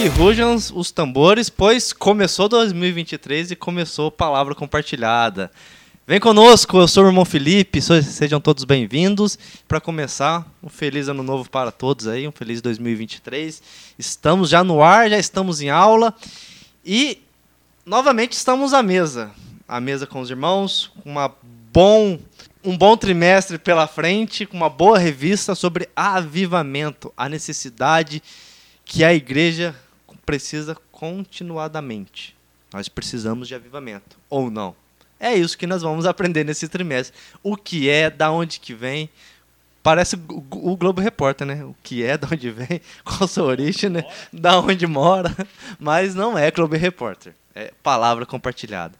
Que rujam os tambores, pois começou 2023 e começou Palavra Compartilhada. Vem conosco, eu sou o irmão Felipe, sejam todos bem-vindos. Para começar, um feliz ano novo para todos aí, um feliz 2023. Estamos já no ar, já estamos em aula e novamente estamos à mesa. À mesa com os irmãos, uma bom, um bom trimestre pela frente, com uma boa revista sobre avivamento, a necessidade que a igreja precisa continuadamente. Nós precisamos de avivamento, ou não? É isso que nós vamos aprender nesse trimestre. O que é, da onde que vem. Parece o Globo Repórter, né? O que é, da onde vem, qual sua origem, né? Da onde mora. Mas não é Globo Repórter. É palavra compartilhada.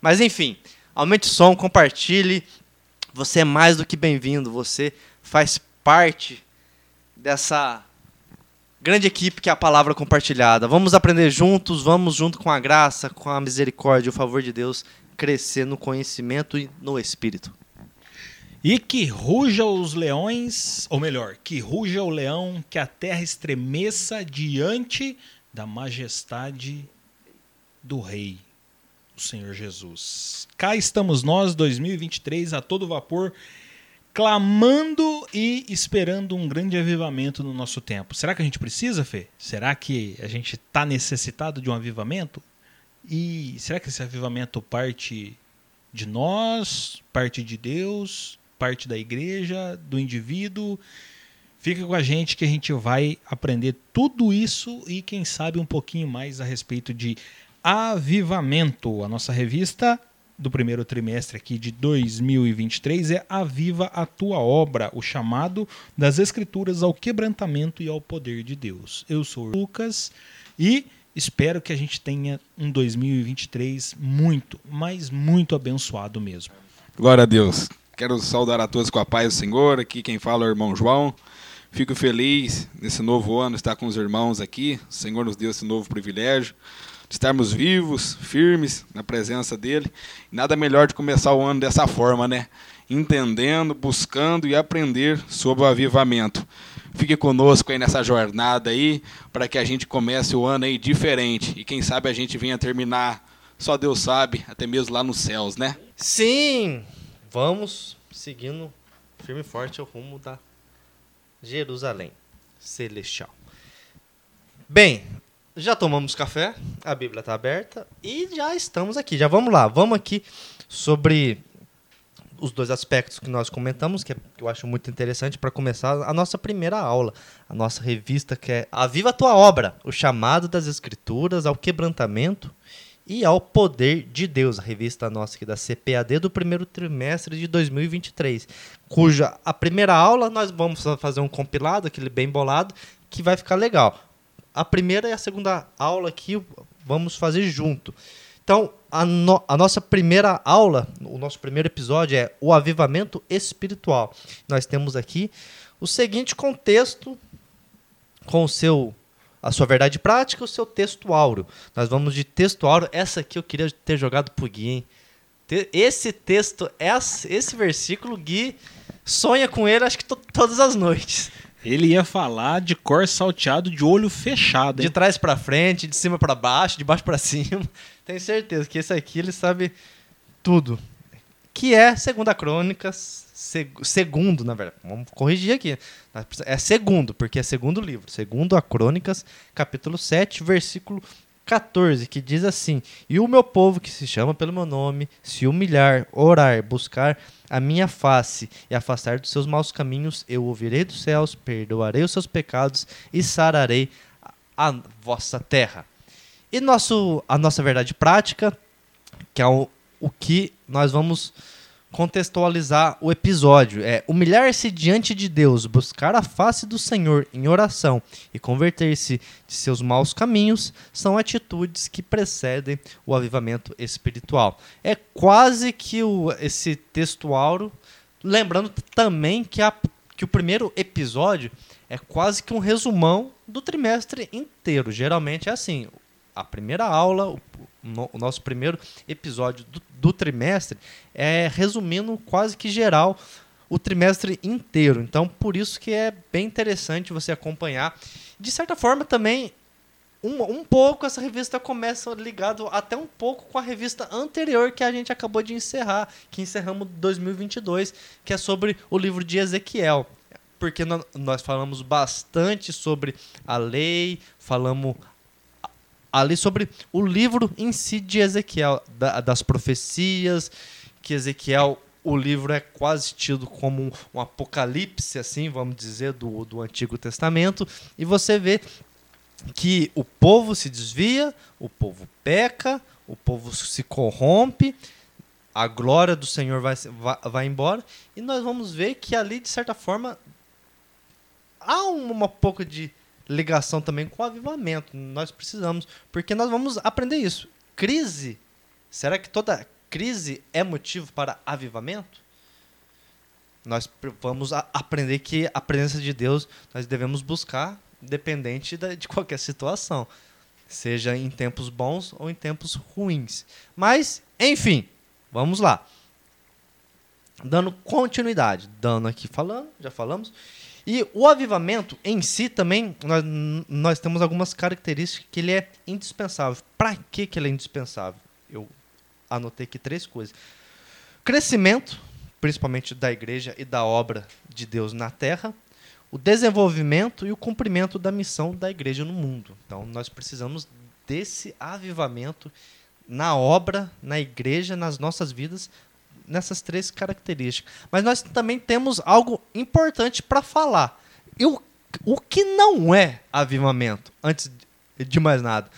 Mas enfim, aumente o som, compartilhe. Você é mais do que bem-vindo. Você faz parte dessa grande equipe que é a palavra compartilhada. Vamos aprender juntos, vamos junto com a graça, com a misericórdia, o favor de Deus, crescer no conhecimento e no espírito. E que ruja os leões, ou melhor, que ruja o leão, que a terra estremeça diante da majestade do Rei, o Senhor Jesus. Cá estamos nós, 2023, a todo vapor, clamando e esperando um grande avivamento no nosso tempo. Será que a gente precisa, Fê? Será que a gente está necessitado de um avivamento? E será que esse avivamento parte de nós, parte de Deus, parte da igreja, do indivíduo? Fica com a gente que a gente vai aprender tudo isso e quem sabe um pouquinho mais a respeito de avivamento. A nossa revista do primeiro trimestre aqui de 2023 é Aviva a tua obra, o chamado das escrituras ao quebrantamento e ao poder de Deus. Eu sou Lucas e Espero que a gente tenha um 2023 muito, mas muito abençoado mesmo. Glória a Deus. Quero saudar a todos com a paz do Senhor. Aqui quem fala é o irmão João. Fico feliz nesse novo ano estar com os irmãos aqui. O Senhor nos deu esse novo privilégio de estarmos vivos, firmes na presença dele. Nada melhor de começar o ano dessa forma, né? Entendendo, buscando e aprender sobre o avivamento. Fique conosco aí nessa jornada aí, para que a gente comece o ano aí diferente. E quem sabe a gente venha terminar, só Deus sabe, até mesmo lá nos céus, né? Sim! Vamos seguindo firme e forte o rumo da Jerusalém Celestial. Bem, já tomamos café, a Bíblia está aberta e já estamos aqui. Já vamos lá, vamos aqui sobre os dois aspectos que nós comentamos, que, é, eu acho muito interessante para começar a nossa primeira aula, a nossa revista que é A Viva Tua Obra, o chamado das Escrituras ao quebrantamento e ao poder de Deus, a revista nossa aqui da CPAD do primeiro trimestre de 2023, cuja a primeira aula nós vamos fazer um compilado, aquele bem bolado, que vai ficar legal. A primeira e a segunda aula aqui vamos fazer junto. Então, a, no, a, nossa primeira aula, o nosso primeiro episódio é o avivamento espiritual. Nós temos aqui o seguinte contexto com o seu a sua verdade prática, o seu texto áureo. Nós vamos de texto áureo. Essa aqui eu queria ter jogado pro Gui, hein? Esse texto, esse versículo, Gui sonha com ele acho que todas as noites. Ele ia falar de cor salteado de olho fechado. Hein? De trás para frente, de cima para baixo, de baixo para cima. Tenho certeza que esse aqui ele sabe tudo. Que é Segunda Crônicas, seg segundo, na verdade. Vamos corrigir aqui. É segundo, porque é segundo livro. Segundo a Crônicas, capítulo 7, versículo 14, que diz assim: E o meu povo que se chama pelo meu nome, se humilhar, orar, buscar a minha face e afastar dos seus maus caminhos, eu ouvirei dos céus, perdoarei os seus pecados e sararei a vossa terra. E nosso, a nossa verdade prática, que é o, o que nós vamos contextualizar o episódio, é humilhar-se diante de Deus, buscar a face do Senhor em oração e converter-se de seus maus caminhos são atitudes que precedem o avivamento espiritual. É quase que o, esse texto lembrando também que, a, que o primeiro episódio é quase que um resumão do trimestre inteiro. Geralmente é assim a primeira aula, o, o nosso primeiro episódio do, do, trimestre, é resumindo quase que geral o trimestre inteiro. Então, por isso que é bem interessante você acompanhar. De certa forma, também um, um pouco essa revista começa ligado até um pouco com a revista anterior que a gente acabou de encerrar, que encerramos 2022, que é sobre o livro de Ezequiel. Porque nó- nós falamos bastante sobre a lei, falamos ali sobre o livro em si de Ezequiel, da- das profecias, que Ezequiel, o livro é quase tido como um, um apocalipse, assim, vamos dizer, do, do Antigo Testamento, e você vê que o povo se desvia, o povo peca, o povo se corrompe, a glória do Senhor vai, vai, vai embora, e nós vamos ver que ali, de certa forma, há uma pouco de ligação também com o avivamento. Nós precisamos, porque nós vamos aprender isso. Crise, será que toda crise é motivo para avivamento? Nós vamos aprender que a presença de Deus nós devemos buscar independente da- de qualquer situação, seja em tempos bons ou em tempos ruins. Mas, enfim, vamos lá. Dando continuidade, dando aqui falando, já falamos. E o avivamento em si também, nós, nós temos algumas características que ele é indispensável. Para que, que ele é indispensável? Eu anotei aqui três coisas. Crescimento, principalmente da igreja e da obra de Deus na terra. O desenvolvimento e o cumprimento da missão da igreja no mundo. Então, nós precisamos desse avivamento na obra, na igreja, nas nossas vidas, nessas três características. Mas nós também temos algo importante para falar. E o, o que não é avivamento, antes de mais nada?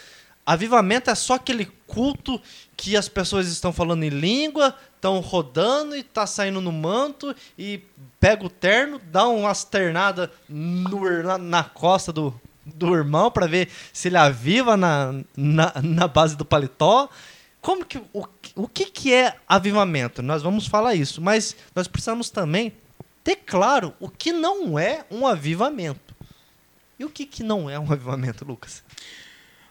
Avivamento é só aquele culto que as pessoas estão falando em língua, estão rodando e tá saindo no manto e pega o terno, dá umas ternadas na costa do, do irmão para ver se ele aviva na, na, na base do paletó. Como que o, o que, que é avivamento? Nós vamos falar isso, mas nós precisamos também ter claro o que não é um avivamento. E o que, que não é um avivamento, Lucas?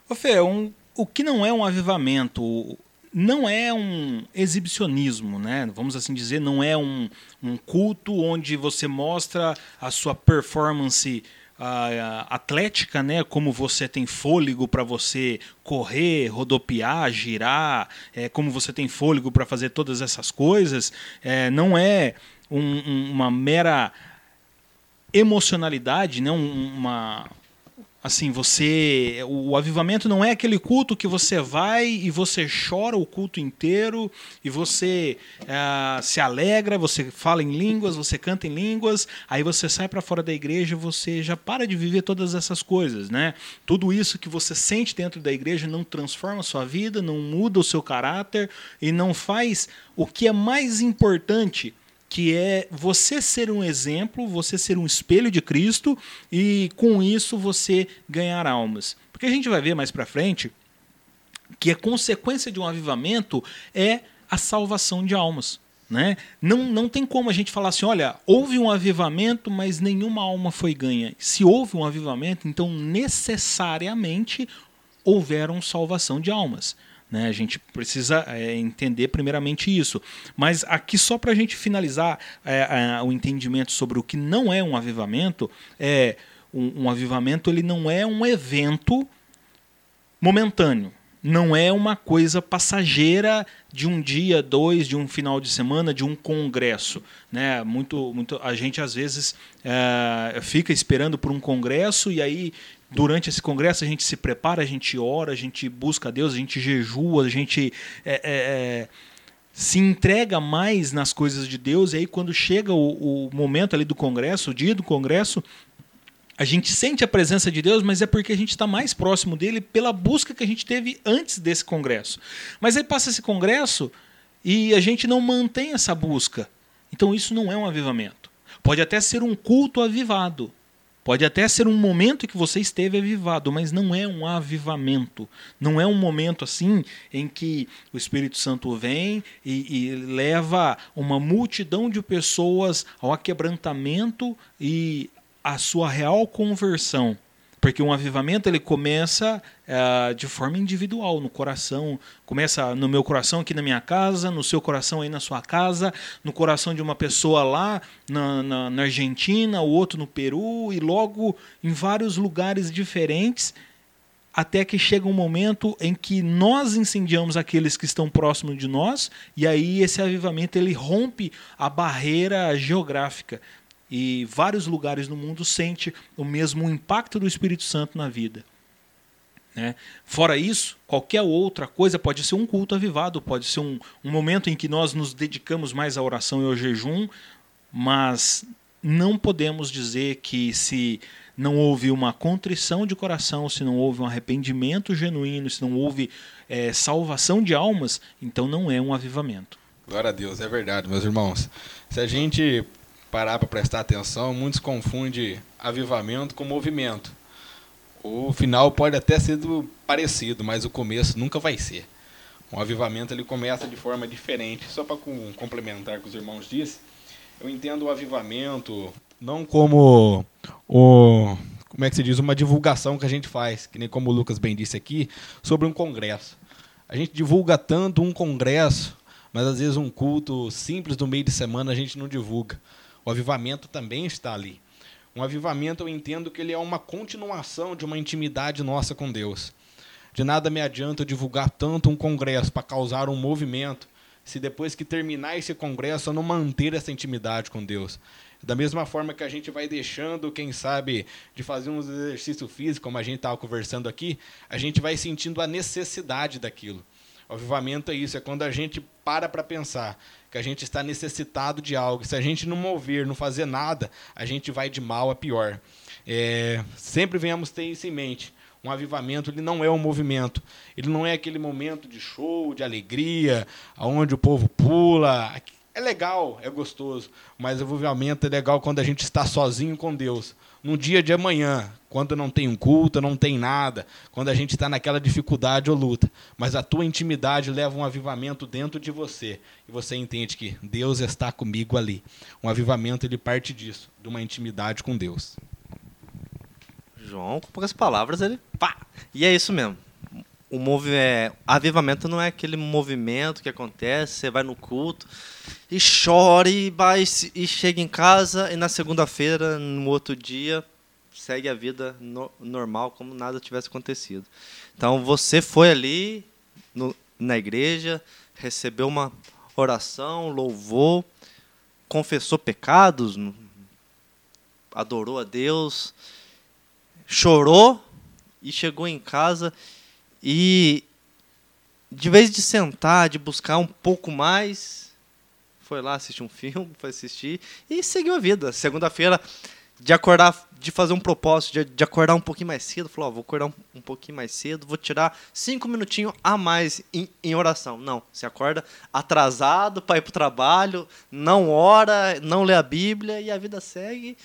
Ô Fê, um, o que não é um avivamento, não é um exibicionismo, né? Vamos assim dizer, não é um, um culto onde você mostra a sua performance ah, atlética, né? Como você tem fôlego para você correr, rodopiar, girar, é, como você tem fôlego para fazer todas essas coisas. É, não é um- um- uma mera emocionalidade, né? Um- uma assim, você o avivamento não é aquele culto que você vai e você chora o culto inteiro e você ah, se alegra, você fala em línguas, você canta em línguas, aí você sai para fora da igreja, você já para de viver todas essas coisas, né? Tudo isso que você sente dentro da igreja não transforma a sua vida, não muda o seu caráter e não faz o que é mais importante que é você ser um exemplo, você ser um espelho de Cristo e com isso você ganhar almas. Porque a gente vai ver mais para frente que a consequência de um avivamento é a salvação de almas. Né? Não, não tem como a gente falar assim, olha, houve um avivamento, mas nenhuma alma foi ganha. Se houve um avivamento, então necessariamente houveram salvação de almas. Né? A gente precisa é, entender primeiramente isso. Mas aqui, só para a gente finalizar é, é, o entendimento sobre o que não é um avivamento, é um, um avivamento ele não é um evento momentâneo. Não é uma coisa passageira de um dia, dois, de um final de semana, de um congresso. Né? Muito, muito, a gente às vezes é, fica esperando por um congresso e aí durante esse congresso a gente se prepara, a gente ora, a gente busca a Deus, a gente jejua, a gente é, é, é, se entrega mais nas coisas de Deus. E aí quando chega o, o momento ali do congresso, o dia do congresso, a gente sente a presença de Deus, mas é porque a gente está mais próximo dele pela busca que a gente teve antes desse congresso. Mas aí passa esse congresso e a gente não mantém essa busca. Então isso não é um avivamento. Pode até ser um culto avivado. Pode até ser um momento que você esteve avivado, mas não é um avivamento. Não é um momento assim em que o Espírito Santo vem e, e leva uma multidão de pessoas ao aquebrantamento e a sua real conversão. Porque um avivamento ele começa uh, de forma individual, no coração. Começa no meu coração aqui na minha casa, no seu coração aí na sua casa, no coração de uma pessoa lá na, na, na Argentina, o outro no Peru, e logo em vários lugares diferentes. até que chega um momento em que nós incendiamos aqueles que estão próximos de nós, e aí esse avivamento ele rompe a barreira geográfica. E vários lugares no mundo sente o mesmo impacto do Espírito Santo na vida. Né? Fora isso, qualquer outra coisa pode ser um culto avivado, pode ser um, um momento em que nós nos dedicamos mais à oração e ao jejum, mas não podemos dizer que se não houve uma contrição de coração, se não houve um arrependimento genuíno, se não houve é, salvação de almas, então não é um avivamento. Glória a Deus, é verdade, meus irmãos. Se a gente parar para prestar atenção, muitos confundem avivamento com movimento. O final pode até ser parecido, mas o começo nunca vai ser. Um avivamento ele começa de forma diferente. Só para complementar o que os irmãos disse, eu entendo o avivamento não como o como é que se diz uma divulgação que a gente faz, que nem como o Lucas bem disse aqui, sobre um congresso. A gente divulga tanto um congresso, mas às vezes um culto simples do meio de semana a gente não divulga. O avivamento também está ali. Um avivamento eu entendo que ele é uma continuação de uma intimidade nossa com Deus. De nada me adianta divulgar tanto um congresso para causar um movimento, se depois que terminar esse congresso eu não manter essa intimidade com Deus. Da mesma forma que a gente vai deixando, quem sabe, de fazer um exercício físico, como a gente estava conversando aqui, a gente vai sentindo a necessidade daquilo. O avivamento é isso, é quando a gente para para pensar que a gente está necessitado de algo. Se a gente não mover, não fazer nada, a gente vai de mal a pior. É, sempre venhamos ter isso em mente. Um avivamento ele não é um movimento, ele não é aquele momento de show, de alegria, onde o povo pula. É legal, é gostoso, mas o avivamento é legal quando a gente está sozinho com Deus no dia de amanhã, quando não tem um culto, não tem nada, quando a gente está naquela dificuldade ou luta, mas a tua intimidade leva um avivamento dentro de você e você entende que Deus está comigo ali. Um avivamento ele parte disso, de uma intimidade com Deus. João, com poucas palavras, ele pá! E é isso mesmo. O movi é, avivamento não é aquele movimento que acontece, você vai no culto e chora e, vai, e chega em casa e na segunda-feira, no outro dia, segue a vida no, normal, como nada tivesse acontecido. Então você foi ali no, na igreja, recebeu uma oração, louvou, confessou pecados, adorou a Deus, chorou e chegou em casa e de vez de sentar, de buscar um pouco mais, foi lá assistir um filme, foi assistir e seguiu a vida. Segunda-feira, de acordar, de fazer um propósito, de, de acordar um pouquinho mais cedo, falou: ó, vou acordar um, um, pouquinho mais cedo, vou tirar cinco minutinhos a mais em, em oração. Não, você acorda atrasado para ir para o trabalho, não ora, não lê a Bíblia e a vida segue.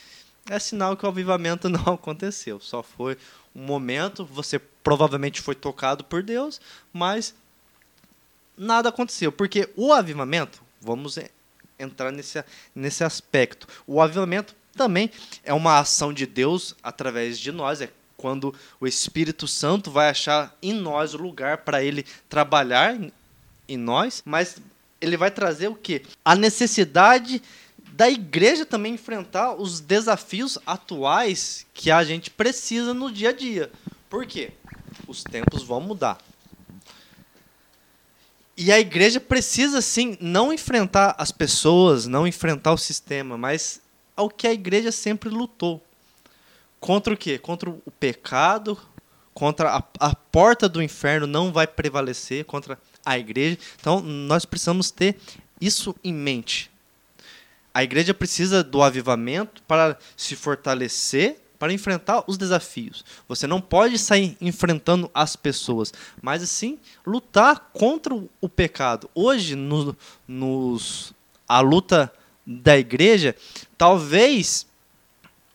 É sinal que o avivamento não aconteceu, só foi um momento, você provavelmente foi tocado por Deus, mas nada aconteceu. Porque o avivamento, vamos entrar nesse, nesse aspecto, o avivamento também é uma ação de Deus através de nós, é quando o Espírito Santo vai achar em nós o lugar para ele trabalhar em nós, mas ele vai trazer o que? A necessidade da igreja também enfrentar os desafios atuais que a gente precisa no dia a dia. Por quê? Os tempos vão mudar. E a igreja precisa, sim, não enfrentar as pessoas, não enfrentar o sistema, mas ao que a igreja sempre lutou. Contra o quê? Contra o pecado, contra a, a porta do inferno não vai prevalecer contra a igreja. Então, nós precisamos ter isso em mente. A igreja precisa do avivamento para se fortalecer, para enfrentar os desafios. Você não pode sair enfrentando as pessoas, mas sim lutar contra o pecado. Hoje, no, nos, a luta da igreja, talvez,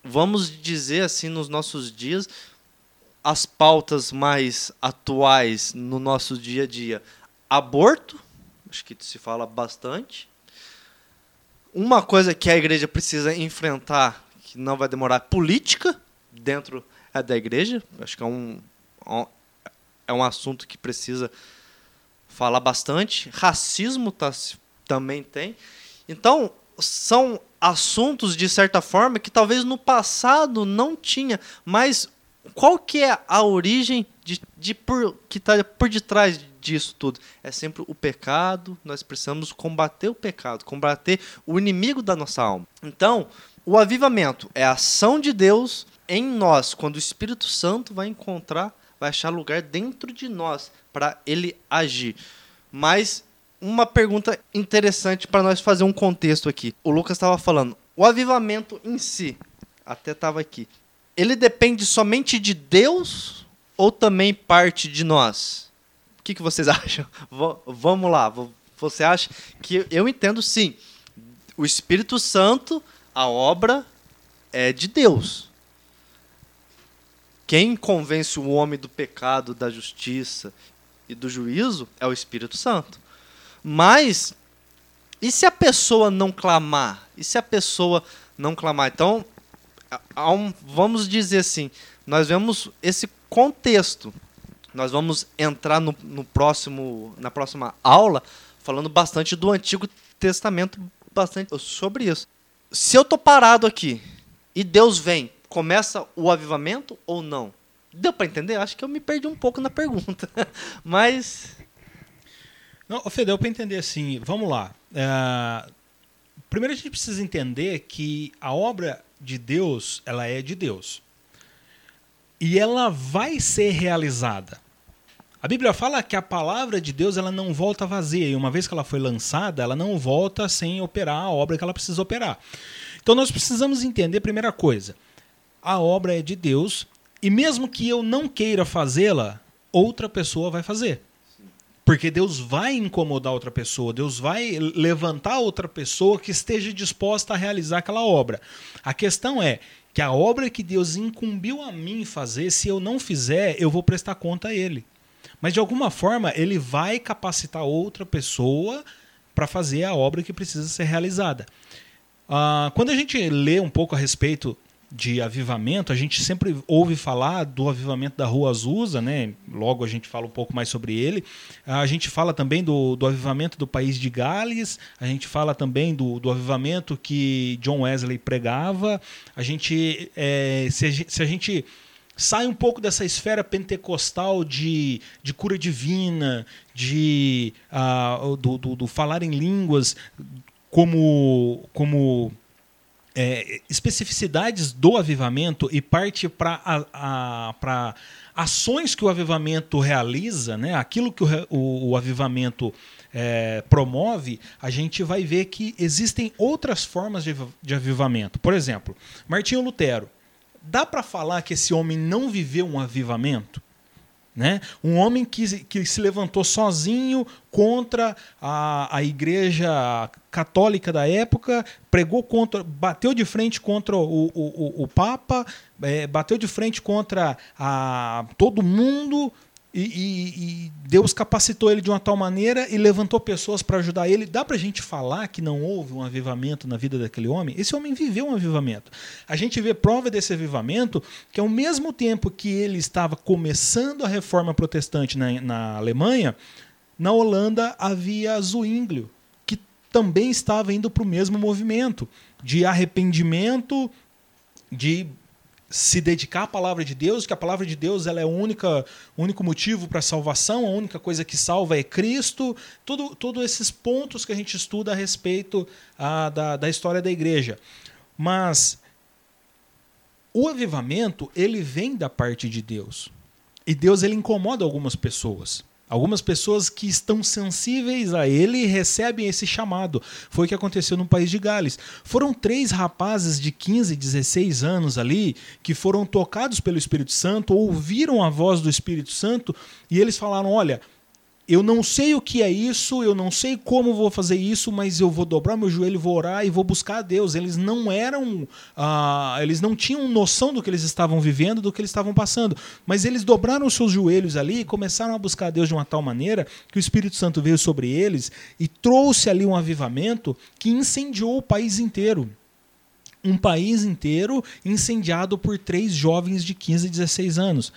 vamos dizer assim, nos nossos dias, as pautas mais atuais no nosso dia a dia: aborto, acho que se fala bastante, uma coisa que a igreja precisa enfrentar, não vai demorar, política dentro é, da igreja. Acho que é um, é um assunto que precisa falar bastante. Racismo tá, também tem. Então, são assuntos, de certa forma, que talvez no passado não tinha. Mas qual que é a origem de, de por, que está por detrás disso tudo? É sempre o pecado, nós precisamos combater o pecado, combater o inimigo da nossa alma. Então, o avivamento é a ação de Deus em nós, quando o Espírito Santo vai encontrar, vai achar lugar dentro de nós para ele agir. Mas uma pergunta interessante para nós fazer um contexto aqui. O Lucas estava falando, o avivamento em si, até estava aqui, ele depende somente de Deus ou também parte de nós? O que, que vocês acham? V vamos lá. Você acha que eu entendo sim. O Espírito Santo, a obra é de Deus. Quem convence o homem do pecado, da justiça e do juízo é o Espírito Santo. Mas e se a pessoa não clamar? E se a pessoa não clamar? Então, vamos dizer assim, nós vemos esse contexto. Nós vamos entrar no, no próximo, na próxima aula falando bastante do Antigo Testamento, bastante sobre isso. Se eu tô parado aqui e Deus vem, começa o avivamento ou não? Deu para entender? Acho que eu me perdi um pouco na pergunta, mas não, Fê, deu para entender assim. Vamos lá. É, primeiro a gente precisa entender que a obra de Deus, ela é de Deus. E ela vai ser realizada. A Bíblia fala que a palavra de Deus ela não volta vazia. E uma vez que ela foi lançada, ela não volta sem operar a obra que ela precisa operar. Então nós precisamos entender, primeira coisa, a obra é de Deus. E mesmo que eu não queira fazê-la, outra pessoa vai fazer. Porque Deus vai incomodar outra pessoa, Deus vai levantar outra pessoa que esteja disposta a realizar aquela obra. A questão é que a obra que Deus incumbiu a mim fazer, se eu não fizer, eu vou prestar conta a Ele. Mas de alguma forma, Ele vai capacitar outra pessoa para fazer a obra que precisa ser realizada. Uh, quando a gente lê um pouco a respeito de avivamento, a gente sempre ouve falar do avivamento da Rua Azusa, né? logo a gente fala um pouco mais sobre ele. A gente fala também do, do avivamento do país de Gales, a gente fala também do, do avivamento que John Wesley pregava. A gente, é, se, a se a gente sai um pouco dessa esfera pentecostal de, de cura divina, de uh, do, do, do falar em línguas como, como é, especificidades do avivamento e parte para ações que o avivamento realiza, né, aquilo que o, o, o avivamento é, promove, a gente vai ver que existem outras formas de, de avivamento. Por exemplo, Martinho Lutero. Dá para falar que esse homem não viveu um avivamento? Né? Um homem que, que se levantou sozinho contra a, a igreja católica da época, pregou contra, bateu de frente contra o, o, o Papa, é, bateu de frente contra a, todo mundo, e, e, e, Deus capacitou ele de uma tal maneira e levantou pessoas para ajudar ele. Dá para a gente falar que não houve um avivamento na vida daquele homem? Esse homem viveu um avivamento. A gente vê prova desse avivamento que, ao mesmo tempo que ele estava começando a reforma protestante na, na Alemanha, na Holanda havia Zwinglio, que também estava indo para o mesmo movimento de arrependimento, de se dedicar à palavra de Deus, que a palavra de Deus ela é o única, único motivo para a salvação, a única coisa que salva é Cristo, todos esses pontos que a gente estuda a respeito a, da, da história da igreja. Mas o avivamento ele vem da parte de Deus. E Deus ele incomoda algumas pessoas. Algumas pessoas que estão sensíveis a ele recebem esse chamado. Foi o que aconteceu no país de Gales. Foram três rapazes de 15, 16 anos ali que foram tocados pelo Espírito Santo, ouviram a voz do Espírito Santo e eles falaram: Olha, eu não sei o que é isso, eu não sei como vou fazer isso, mas eu vou dobrar meu joelho, vou orar e vou buscar a Deus. Eles não eram, ah, eles não tinham noção do que eles estavam vivendo, do que eles estavam passando, mas eles dobraram os seus joelhos ali e começaram a buscar a Deus de uma tal maneira que o Espírito Santo veio sobre eles e trouxe ali um avivamento que incendiou o país inteiro um país inteiro incendiado por três jovens de 15 e 16 anos.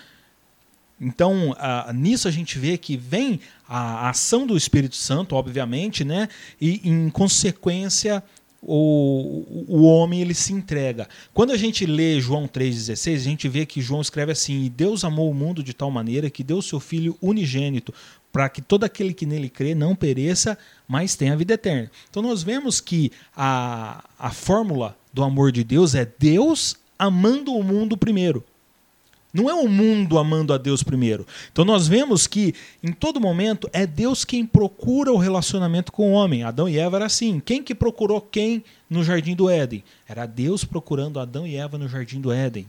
Então, nisso a gente vê que vem a, ação do Espírito Santo, obviamente, né? e em consequência o, o homem ele se entrega. Quando a gente lê João 3,16, a gente vê que João escreve assim: Deus amou o mundo de tal maneira que deu seu Filho unigênito, para que todo aquele que nele crê não pereça, mas tenha a vida eterna. Então nós vemos que a, a fórmula do amor de Deus é Deus amando o mundo primeiro. Não é o mundo amando a Deus primeiro. Então nós vemos que em todo momento é Deus quem procura o relacionamento com o homem. Adão e Eva era assim. Quem que procurou quem no jardim do Éden? Era Deus procurando Adão e Eva no jardim do Éden.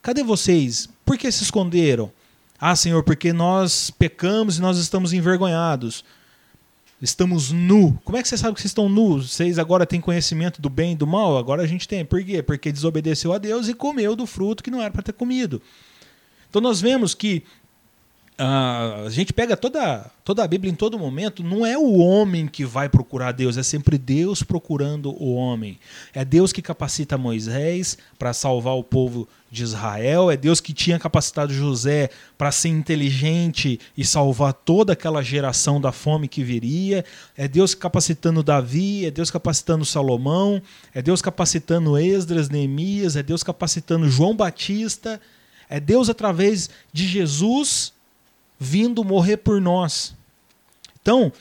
Cadê vocês? Por que se esconderam? Ah, Senhor, porque nós pecamos e nós estamos envergonhados. Estamos nu. Como é que você sabe que vocês estão nus? Vocês agora têm conhecimento do bem e do mal? Agora a gente tem. Por quê? Porque desobedeceu a Deus e comeu do fruto que não era para ter comido. Então nós vemos que a gente pega toda, toda a Bíblia em todo momento, não é o homem que vai procurar Deus, é sempre Deus procurando o homem. É Deus que capacita Moisés para salvar o povo de Israel, é Deus que tinha capacitado José para ser inteligente e salvar toda aquela geração da fome que viria, é Deus capacitando Davi, é Deus capacitando Salomão, é Deus capacitando Esdras, Neemias, é Deus capacitando João Batista, é Deus através de Jesus vindo morrer por nós. Então,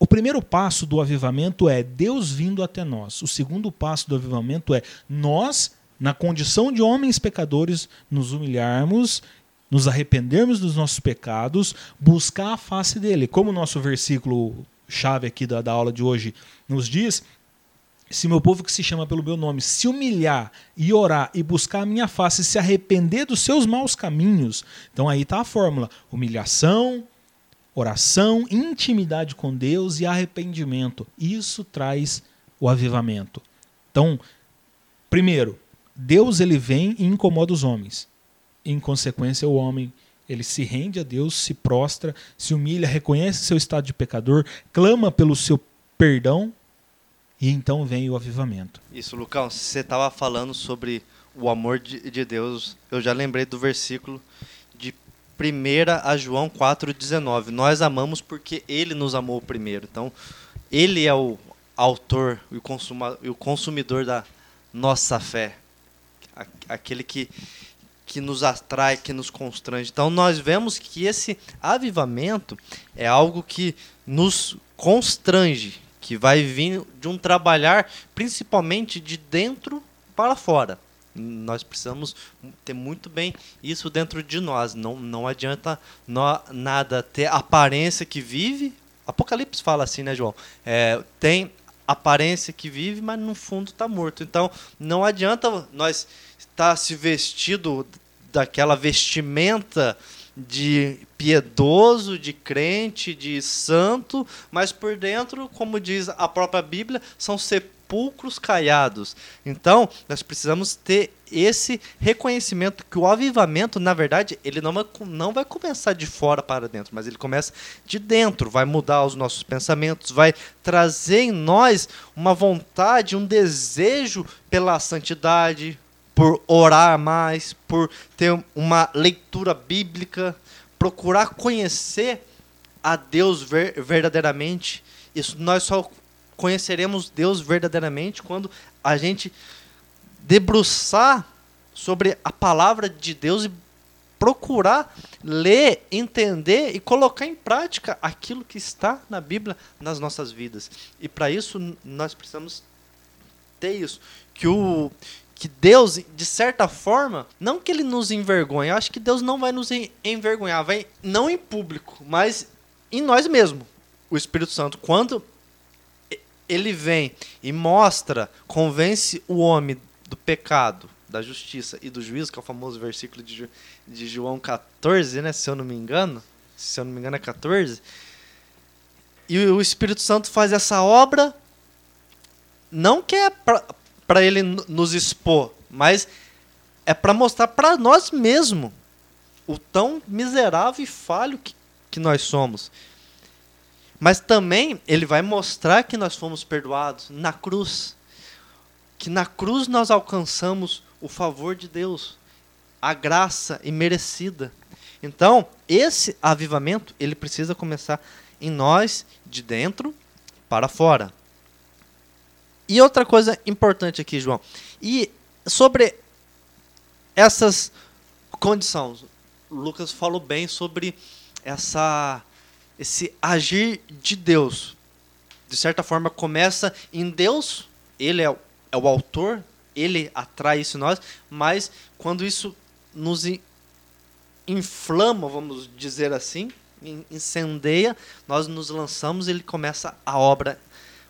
o primeiro passo do avivamento é Deus vindo até nós. O segundo passo do avivamento é nós, na condição de homens pecadores, nos humilharmos, nos arrependermos dos nossos pecados, buscar a face dele. Como o nosso versículo chave aqui da, da aula de hoje nos diz, se meu povo que se chama pelo meu nome se humilhar e orar e buscar a minha face e se arrepender dos seus maus caminhos, então aí está a fórmula: humilhação, oração, intimidade com Deus e arrependimento. Isso traz o avivamento. Então, primeiro, Deus ele vem e incomoda os homens. Em consequência, o homem ele se rende a Deus, se prostra, se humilha, reconhece seu estado de pecador, clama pelo seu perdão e então vem o avivamento. Isso, Lucão, você estava falando sobre o amor de, de, Deus. Eu já lembrei do versículo de 1 a João 4,19. Nós amamos porque ele nos amou primeiro. Então, ele é o autor e o, consuma, o consumidor da nossa fé. Aquele que, que nos atrai, que nos constrange. Então, nós vemos que esse avivamento é algo que nos constrange que vai vir de um trabalhar principalmente de dentro para fora. Nós precisamos ter muito bem isso dentro de nós. Não, não adianta no, nada ter aparência que vive. Apocalipse fala assim, né, João? É, tem aparência que vive, mas no fundo está morto. Então, não adianta nós estar se vestido daquela vestimenta de piedoso, de crente, de santo, mas por dentro, como diz a própria Bíblia, são sepulcros caiados. Então, nós precisamos ter esse reconhecimento que o avivamento, na verdade, ele não vai, não vai começar de fora para dentro, mas ele começa de dentro, vai mudar os nossos pensamentos, vai trazer em nós uma vontade, um desejo pela santidade, por orar mais, por ter uma leitura bíblica, procurar conhecer a Deus ver, verdadeiramente. Isso nós só conheceremos Deus verdadeiramente quando a gente debruçar sobre a palavra de Deus e procurar ler, entender e colocar em prática aquilo que está na Bíblia nas nossas vidas. E para isso nós precisamos ter isso, que o que Deus, de certa forma, não que ele nos envergonhe, eu acho que Deus não vai nos envergonhar, vai não em público, mas em nós mesmos. O Espírito Santo, quando ele vem e mostra, convence o homem do pecado, da justiça e do juízo, que é o famoso versículo de, de João 14, né, se eu não me engano, se eu não me engano é 14. E o Espírito Santo faz essa obra não que é para ele nos expor, mas é para mostrar para nós mesmos o tão miserável e falho que, que nós somos. Mas também ele vai mostrar que nós fomos perdoados na cruz. Que na cruz nós alcançamos o favor de Deus, a graça imerecida. Então, esse avivamento, ele precisa começar em nós, de dentro para fora. E outra coisa importante aqui, João. E sobre essas condições, o Lucas falou bem sobre essa esse agir de Deus. De certa forma, começa em Deus, ele é, o- é o autor, ele atrai isso em nós, mas quando isso nos in- inflama, vamos dizer assim, in- incendeia, nós nos lançamos e ele começa a obra,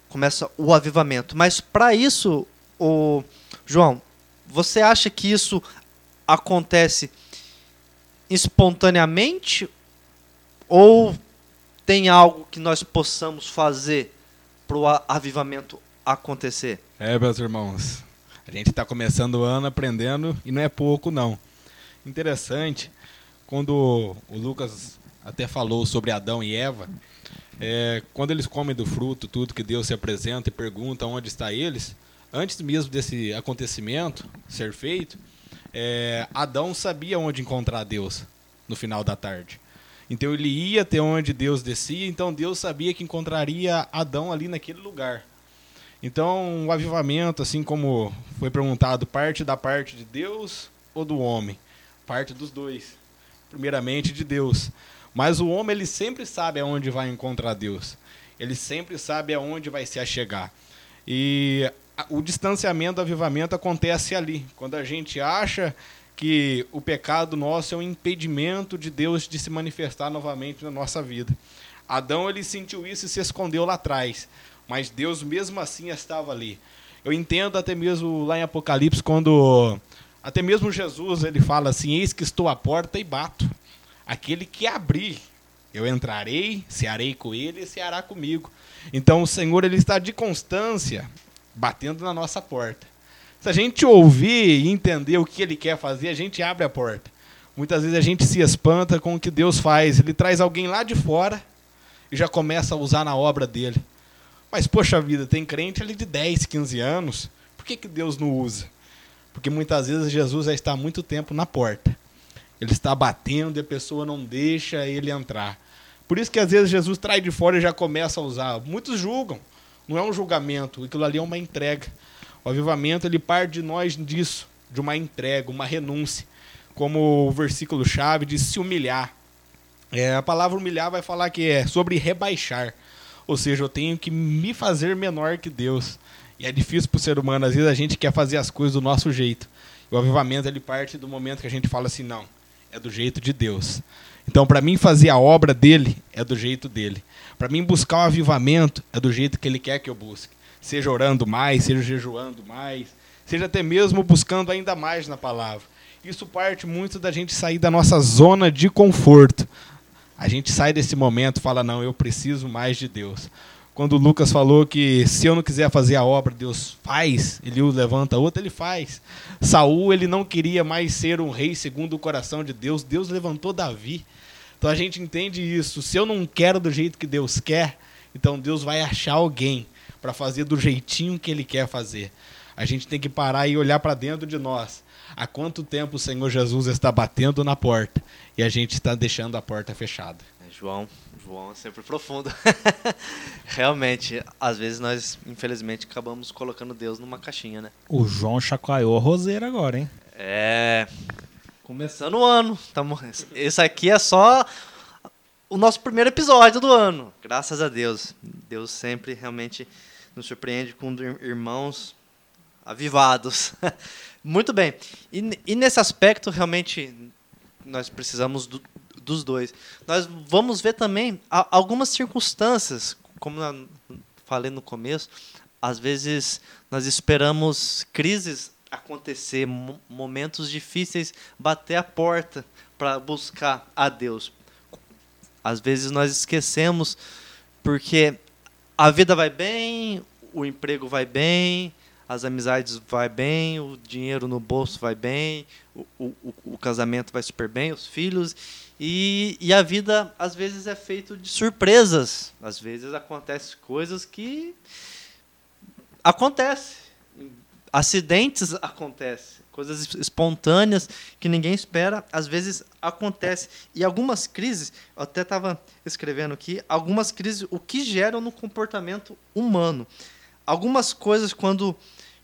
começa o avivamento. Mas para isso, o João, você acha que isso acontece espontaneamente ou tem algo que nós possamos fazer para o avivamento acontecer? É, meus irmãos, a gente está começando o ano aprendendo e não é pouco, não. Interessante, quando o Lucas até falou sobre Adão e Eva, é, quando eles comem do fruto, tudo que Deus se apresenta e pergunta onde está eles, antes mesmo desse acontecimento ser feito, é, Adão sabia onde encontrar Deus no final da tarde. Então ele ia até onde Deus descia, então Deus sabia que encontraria Adão ali naquele lugar. Então, o avivamento, assim como foi perguntado, parte da parte de Deus ou do homem? Parte dos dois. Primeiramente de Deus. Mas o homem, ele sempre sabe aonde vai encontrar Deus. Ele sempre sabe aonde vai se achegar. E o distanciamento do avivamento acontece ali, quando a gente acha que o pecado nosso é um impedimento de Deus de se manifestar novamente na nossa vida. Adão ele sentiu isso e se escondeu lá atrás, mas Deus mesmo assim estava ali. Eu entendo até mesmo lá em Apocalipse quando até mesmo Jesus ele fala assim: Eis que estou à porta e bato. Aquele que abrir, eu entrarei, cearei com ele e ceará comigo. Então o Senhor ele está de constância batendo na nossa porta. Se a gente ouvir e entender o que ele quer fazer, a gente abre a porta. Muitas vezes a gente se espanta com o que Deus faz. Ele traz alguém lá de fora e já começa a usar na obra dele. Mas, poxa vida, tem crente ali de 10, 15 anos. Por que, que Deus não usa? Porque muitas vezes Jesus já está há muito tempo na porta. Ele está batendo e a pessoa não deixa ele entrar. Por isso que às vezes Jesus traz de fora e já começa a usar. Muitos julgam. Não é um julgamento, aquilo ali é uma entrega. O avivamento ele parte de nós disso, de uma entrega, uma renúncia. Como o versículo chave diz, se humilhar. É, a palavra humilhar vai falar que é sobre rebaixar. Ou seja, eu tenho que me fazer menor que Deus. E é difícil para o ser humano, às vezes a gente quer fazer as coisas do nosso jeito. E o avivamento ele parte do momento que a gente fala assim, não, é do jeito de Deus. Então, para mim fazer a obra dele é do jeito dele. Para mim buscar o avivamento é do jeito que ele quer que eu busque. Seja orando mais, seja jejuando mais, seja até mesmo buscando ainda mais na palavra. Isso parte muito da gente sair da nossa zona de conforto. A gente sai desse momento fala: não, eu preciso mais de Deus. Quando o Lucas falou que se eu não quiser fazer a obra, Deus faz, ele levanta outra, ele faz. Saul, ele não queria mais ser um rei segundo o coração de Deus, Deus levantou Davi. Então a gente entende isso. Se eu não quero do jeito que Deus quer, então Deus vai achar alguém para fazer do jeitinho que ele quer fazer. A gente tem que parar e olhar para dentro de nós. Há quanto tempo o Senhor Jesus está batendo na porta e a gente está deixando a porta fechada? É, João, João é sempre profundo. Realmente, às vezes nós, infelizmente, acabamos colocando Deus numa caixinha, né? O João chacoalhou a roseira agora, hein? É. Começando o ano. Tamo... Esse aqui é só o nosso primeiro episódio do ano. Graças a Deus. Deus sempre realmente nos surpreende com ir- irmãos avivados. Muito bem. E, e nesse aspecto, realmente, nós precisamos do- dos dois. Nós vamos ver também algumas circunstâncias, como falei no começo, às vezes nós esperamos crises acontecer, mo- momentos difíceis bater a porta para buscar a Deus. Às vezes nós esquecemos porque a vida vai bem, o emprego vai bem, as amizades vai bem, o dinheiro no bolso vai bem, o, o- o casamento vai super bem, os filhos. E, e a vida, às vezes, é feito de surpresas. Às vezes acontecem coisas que acontecem. Acidentes acontecem. Coisas es- espontâneas que ninguém espera, às vezes acontece. E algumas crises, eu até estava escrevendo aqui, algumas crises, o que geram no comportamento humano. algumas coisas quando,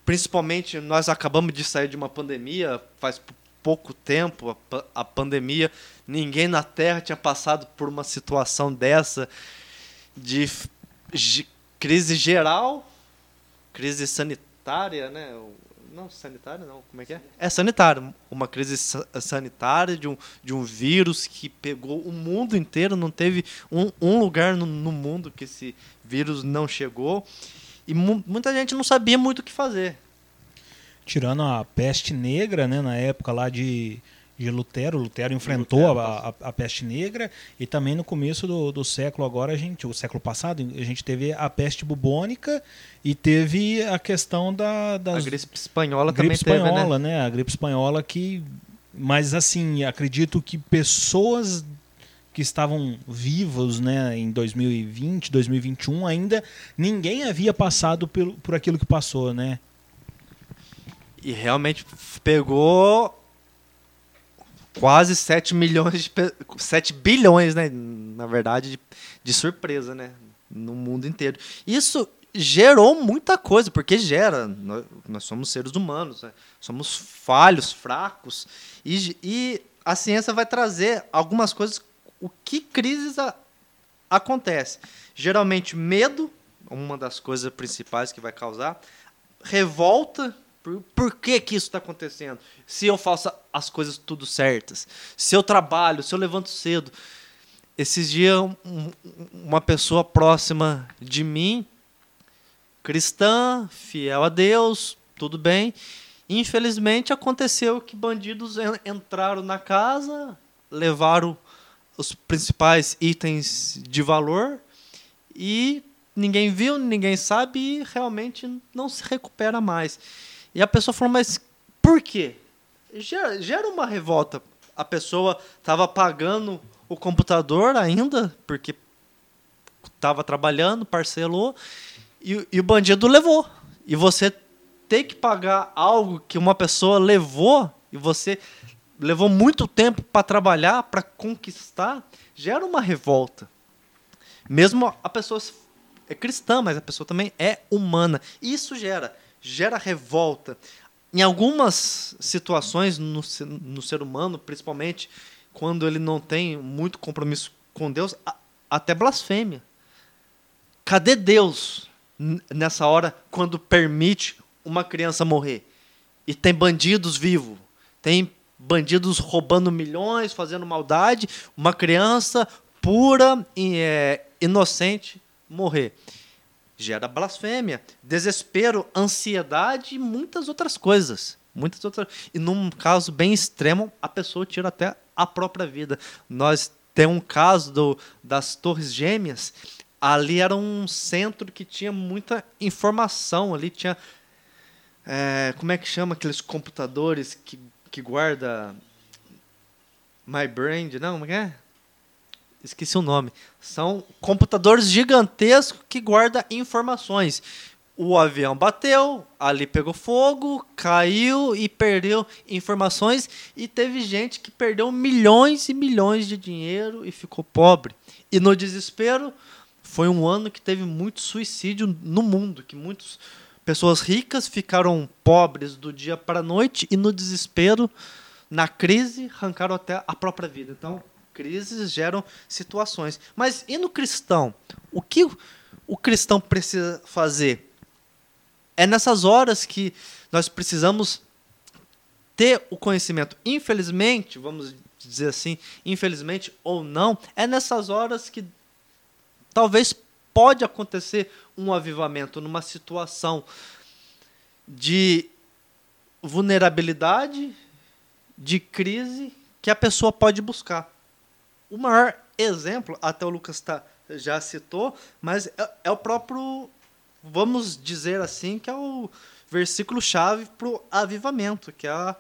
principalmente, nós acabamos de sair de uma pandemia, faz pouco tempo a, a pandemia, ninguém na Terra tinha passado por uma situação dessa de, de crise geral, crise sanitária, né? Não, sanitária não, como é que é? É sanitária, uma crise sa- sanitária de um, de um vírus que pegou o mundo inteiro, não teve um, um lugar no, no mundo que esse vírus não chegou. E mu- muita gente não sabia muito o que fazer. Tirando a peste negra, né, na época lá de, de Lutero, Lutero enfrentou Lutero, a, a, a peste negra e também no começo do, do século agora a gente, o século passado, a gente teve a peste bubônica e teve a questão da A das gripe espanhola gripe também teve, né? espanhola, né? A gripe espanhola que mas assim, acredito que pessoas que estavam vivos, né, em 2020, 2021 ainda ninguém havia passado pelo, por aquilo que passou, né? E realmente pegou quase 7 milhões de pe- 7 bilhões, né, na verdade, de, de surpresa, né, no mundo inteiro. Isso gerou muita coisa, porque gera, nós, nós somos seres humanos, né? somos falhos, fracos, e, e a ciência vai trazer algumas coisas, o que crises a, acontece. Geralmente medo, uma das coisas principais que vai causar, revolta, por, por que, que isso está acontecendo? Se eu faço as coisas tudo certas, se eu trabalho, se eu levanto cedo. Esses dias, um- um- uma pessoa próxima de mim, cristã, fiel a Deus, tudo bem. Infelizmente, aconteceu que bandidos en- entraram na casa, levaram os principais itens de valor e ninguém viu, ninguém sabe e realmente não se recupera mais. E a pessoa falou, mas por quê? Gera, gera uma revolta. A pessoa estava pagando o computador ainda, porque estava trabalhando, parcelou, e, e o bandido levou. E você ter que pagar algo que uma pessoa levou, e você levou muito tempo para trabalhar, para conquistar, gera uma revolta. Mesmo a pessoa é cristã, mas a pessoa também é humana. Isso gera, gera revolta. Em algumas situações no, no ser humano, principalmente quando ele não tem muito compromisso com Deus, até blasfêmia. Cadê Deus nessa hora quando permite uma criança morrer? E tem bandidos vivos, tem bandidos roubando milhões, fazendo maldade, uma criança pura e é, inocente morrer. Gera blasfêmia, desespero, ansiedade e muitas outras coisas. Muitas outras. E num caso bem extremo, a pessoa tira até a própria vida. Nós temos um caso do, das Torres Gêmeas. Ali era um centro que tinha muita informação. Ali tinha. é, como é que chama aqueles computadores que, que guarda. My Brain? Não, como é é? Esqueci o nome. São computadores gigantescos que guardam informações. O avião bateu, ali pegou fogo, caiu e perdeu informações. E teve gente que perdeu milhões e milhões de dinheiro e ficou pobre. E no desespero, foi um ano que teve muito suicídio no mundo, que muitas pessoas ricas ficaram pobres do dia para a noite e no desespero, na crise, arrancaram até a própria vida. Então, crises geram situações. Mas e no cristão? O que o cristão precisa fazer? É nessas horas que nós precisamos ter o conhecimento. Infelizmente, vamos dizer assim, infelizmente ou não, é nessas horas que talvez pode acontecer um avivamento numa situação de vulnerabilidade, de crise que a pessoa pode buscar. O maior exemplo, até o Lucas tá, já citou, mas é, é o próprio, vamos dizer assim, que é o versículo-chave para o avivamento, que é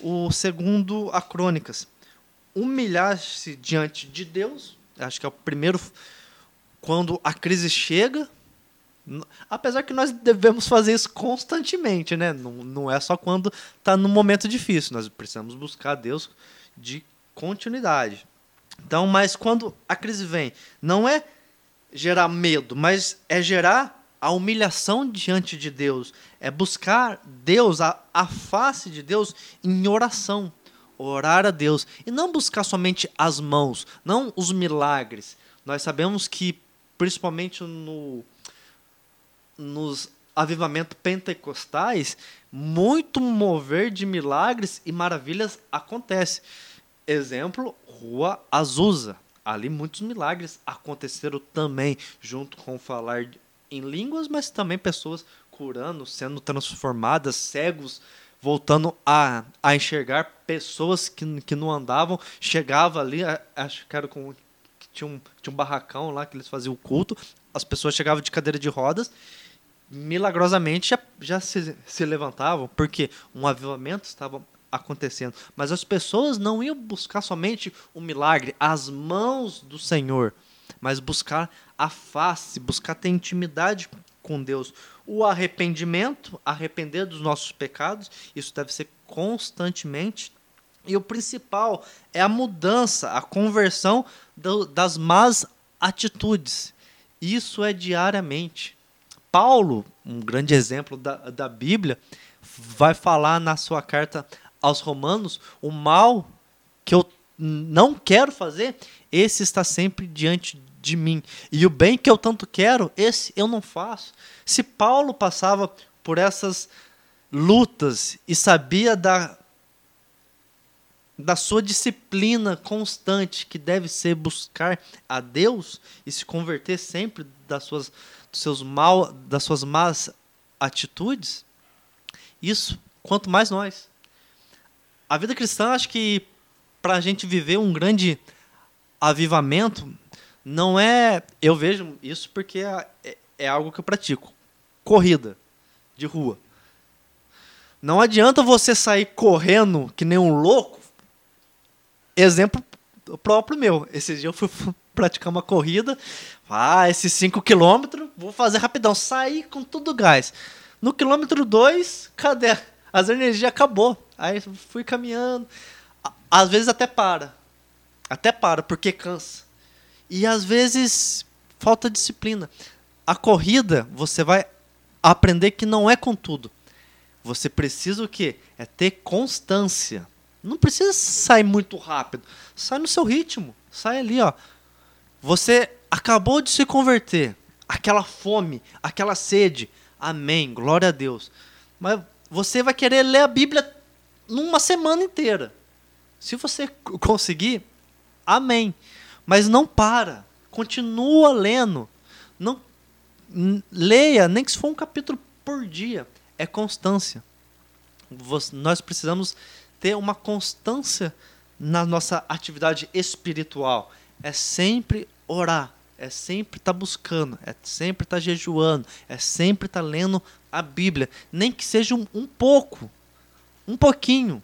o segundo a Crônicas. Humilhar-se diante de Deus, acho que é o primeiro, quando a crise chega, apesar que nós devemos fazer isso constantemente, né? Não, não é só quando está num momento difícil, nós precisamos buscar Deus de continuidade. Então, mas quando a crise vem, não é gerar medo, mas é gerar a humilhação diante de Deus, é buscar Deus, a, a face de Deus em oração. Orar a Deus. E não buscar somente as mãos, não os milagres. Nós sabemos que, principalmente no, nos avivamentos pentecostais, muito mover de milagres e maravilhas acontece. Exemplo, Rua Azusa. Ali muitos milagres aconteceram também, junto com falar em línguas, mas também pessoas curando, sendo transformadas, cegos voltando a, a enxergar pessoas que, que não andavam, chegava ali, acho que era com tinha um, tinha um barracão lá que eles faziam o culto, as pessoas chegavam de cadeira de rodas, milagrosamente já, já se, se levantavam, porque um avivamento estava acontecendo. Mas as pessoas não iam buscar somente o milagre, as mãos do Senhor, mas buscar a face, buscar ter intimidade com Deus. O arrependimento, arrepender dos nossos pecados, isso deve ser constantemente. E o principal é a mudança, a conversão do, das más atitudes. Isso é diariamente. Paulo, um grande exemplo da, da Bíblia, vai falar na sua carta aos Romanos: o mal que eu não quero fazer, esse está sempre diante de mim. E o bem que eu tanto quero, esse eu não faço. Se Paulo passava por essas lutas e sabia da da sua disciplina constante, que deve ser buscar a Deus e se converter sempre das suas, dos seus mal, das suas más atitudes, isso, quanto mais nós. A vida cristã, acho que para a gente viver um grande avivamento, não é. Eu vejo isso porque é, é, é algo que eu pratico. Corrida de rua. Não adianta você sair correndo que nem um louco. Exemplo próprio meu. Esse dia eu fui praticar uma corrida. Ah, esses 5 quilômetros, vou fazer rapidão. Saí com tudo gás. No quilômetro 2, cadê? As energias acabou. Aí fui caminhando. Às vezes até para. Até para, porque cansa. E às vezes falta disciplina. A corrida, você vai aprender que não é com tudo. Você precisa o quê? É ter constância. Não precisa sair muito rápido. Sai no seu ritmo. Sai ali, ó. Você acabou de se converter. Aquela fome, aquela sede. Amém. Glória a Deus. Mas você vai querer ler a Bíblia numa semana inteira. Se você conseguir, amém. Mas não para. Continua lendo. Não leia, nem que se for um capítulo por dia. É constância. nós precisamos ter uma constância na nossa atividade espiritual. É sempre orar, é sempre estar tá buscando, é sempre estar tá jejuando, é sempre estar tá lendo a Bíblia, nem que seja um, um pouco, um pouquinho.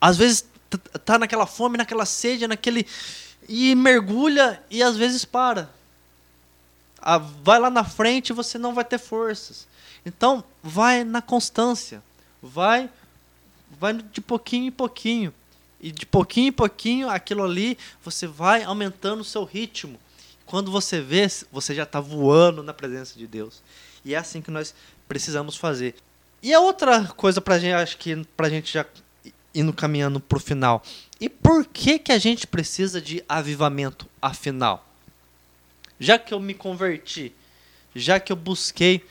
Às vezes tá naquela fome, naquela sede, naquele e mergulha e às vezes para. Ah, vai lá na frente e você não vai ter forças. Então, vai na constância. Vai vai de pouquinho em pouquinho. E de pouquinho em pouquinho, aquilo ali, você vai aumentando o seu ritmo. Quando você vê, você já está voando na presença de Deus. E é assim que nós precisamos fazer. E a outra coisa para a gente, acho que para a gente já indo caminhando para o final. E por que, que a gente precisa de avivamento, afinal? Já que eu me converti, já que eu busquei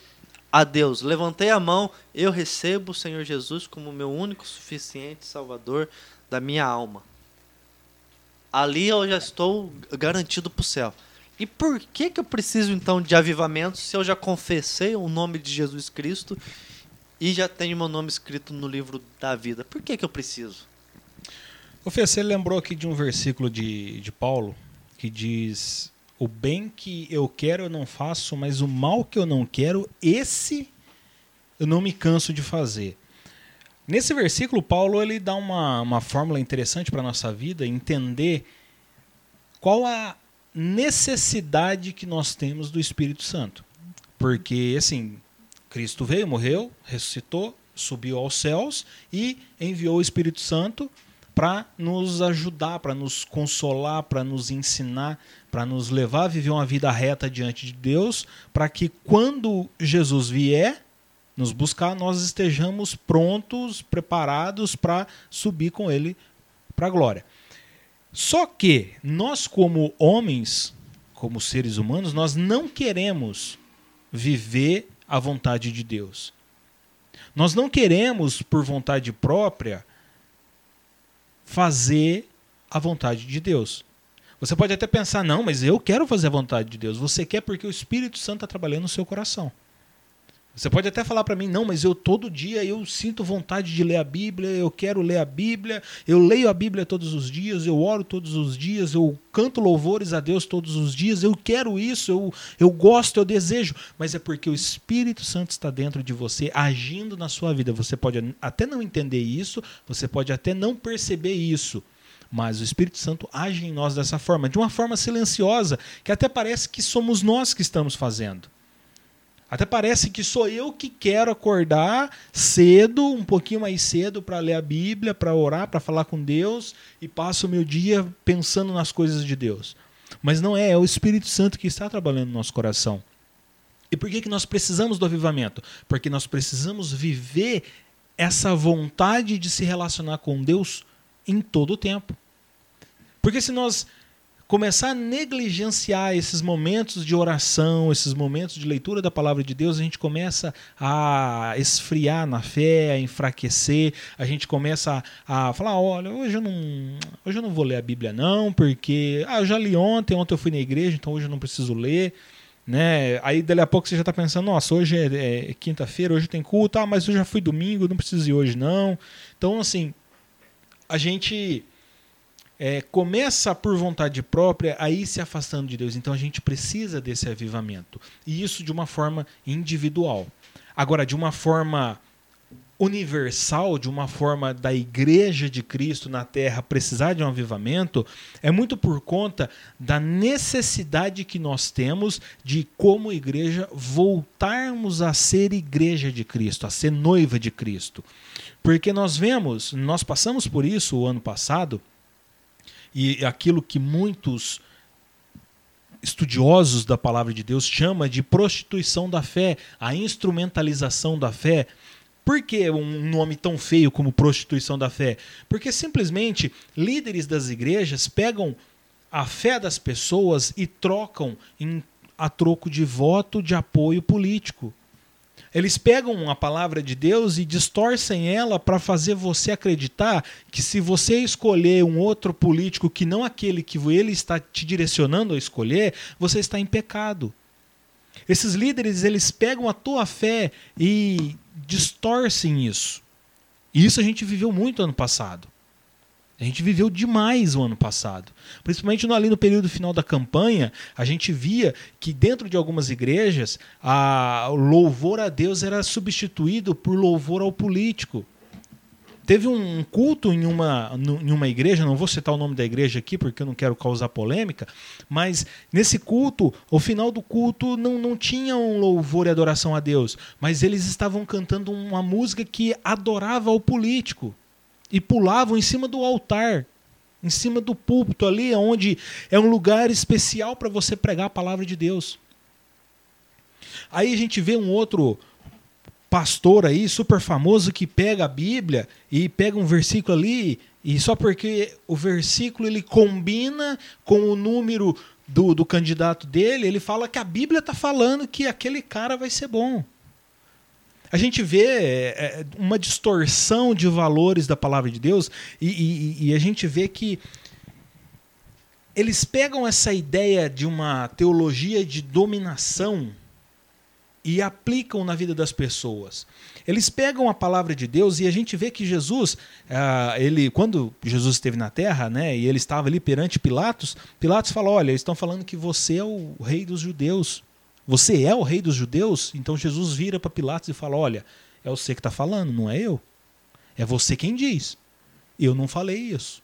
a Deus, levantei a mão, eu recebo o Senhor Jesus como meu único suficiente Salvador da minha alma. Ali eu já estou garantido para o céu. E por que, que eu preciso então de avivamento se eu já confessei o nome de Jesus Cristo e já tenho meu nome escrito no livro da vida. Por que, que eu preciso? O Fê, você lembrou aqui de um versículo de, de Paulo que diz: O bem que eu quero eu não faço, mas o mal que eu não quero, esse eu não me canso de fazer. Nesse versículo, Paulo ele dá uma, uma fórmula interessante para a nossa vida, entender qual a necessidade que nós temos do Espírito Santo. Porque, assim, Cristo veio, morreu, ressuscitou, subiu aos céus e enviou o Espírito Santo para nos ajudar, para nos consolar, para nos ensinar, para nos levar a viver uma vida reta diante de Deus, para que quando Jesus vier nos buscar, nós estejamos prontos, preparados para subir com ele para a glória. Só que nós como homens, como seres humanos, nós não queremos viver a vontade de Deus. Nós não queremos, por vontade própria, fazer a vontade de Deus. Você pode até pensar, não, mas eu quero fazer a vontade de Deus. Você quer porque o Espírito Santo está trabalhando no seu coração. Você pode até falar para mim, não, mas eu todo dia eu sinto vontade de ler a Bíblia, eu quero ler a Bíblia, eu leio a Bíblia todos os dias, eu oro todos os dias, eu canto louvores a Deus todos os dias, eu quero isso, eu, eu gosto, eu desejo, mas é porque o Espírito Santo está dentro de você, agindo na sua vida. Você pode até não entender isso, você pode até não perceber isso, mas o Espírito Santo age em nós dessa forma, de uma forma silenciosa, que até parece que somos nós que estamos fazendo. Até parece que sou eu que quero acordar cedo, um pouquinho mais cedo, para ler a Bíblia, para orar, para falar com Deus e passo o meu dia pensando nas coisas de Deus. Mas não é, é o Espírito Santo que está trabalhando no nosso coração. E por que, que nós precisamos do avivamento? Porque nós precisamos viver essa vontade de se relacionar com Deus em todo o tempo. Porque se nós começar a negligenciar esses momentos de oração, esses momentos de leitura da palavra de Deus, a gente começa a esfriar na fé, a enfraquecer, a gente começa a, falar, olha, hoje eu não, hoje eu não vou ler a Bíblia não, porque ah, eu já li ontem, ontem eu fui na igreja, então hoje eu não preciso ler. Né? Aí dali a pouco você já está pensando, nossa, hoje é, é quinta-feira, hoje tem culto, ah, mas eu já fui domingo, não preciso ir hoje não. Então, assim, a gente é, começa por vontade própria a ir se afastando de Deus. Então a gente precisa desse avivamento. E isso de uma forma individual. Agora, de uma forma universal, de uma forma da igreja de Cristo na terra precisar de um avivamento, é muito por conta da necessidade que nós temos de, como igreja, voltarmos a ser igreja de Cristo, a ser noiva de Cristo. Porque nós vemos, nós passamos por isso o ano passado, e aquilo que muitos estudiosos da palavra de Deus chama de prostituição da fé, a instrumentalização da fé. Por que um nome tão feio como prostituição da fé? Porque simplesmente líderes das igrejas pegam a fé das pessoas e trocam em, a troco de voto de apoio político. Eles pegam a palavra de Deus e distorcem ela para fazer você acreditar que se você escolher um outro político que não aquele que ele está te direcionando a escolher, você está em pecado. Esses líderes, eles pegam a tua fé e distorcem isso. E isso a gente viveu muito ano passado. A gente viveu demais o ano passado. Principalmente ali no período final da campanha, a gente via que dentro de algumas igrejas, a, o louvor a Deus era substituído por louvor ao político. Teve um culto em uma, em uma igreja, não vou citar o nome da igreja aqui porque eu não quero causar polêmica, mas nesse culto, o final do culto não, não tinha um louvor e adoração a Deus, mas eles estavam cantando uma música que adorava o político e pulavam em cima do altar, em cima do púlpito ali, onde é um lugar especial para você pregar a palavra de Deus. Aí a gente vê um outro pastor aí super famoso que pega a Bíblia e pega um versículo ali e só porque o versículo ele combina com o número do, do candidato dele, ele fala que a Bíblia está falando que aquele cara vai ser bom. A gente vê é, é, uma distorção de valores da palavra de Deus e, e, e a gente vê que eles pegam essa ideia de uma teologia de dominação e aplicam na vida das pessoas. Eles pegam a palavra de Deus e a gente vê que Jesus, ah, ele, quando Jesus esteve na Terra, né, e ele estava ali perante Pilatos, Pilatos fala: olha, eles estão falando que você é o rei dos judeus. Você é o rei dos judeus? Então Jesus vira para Pilatos e fala: Olha, é você que está falando, não é eu. É você quem diz. Eu não falei isso.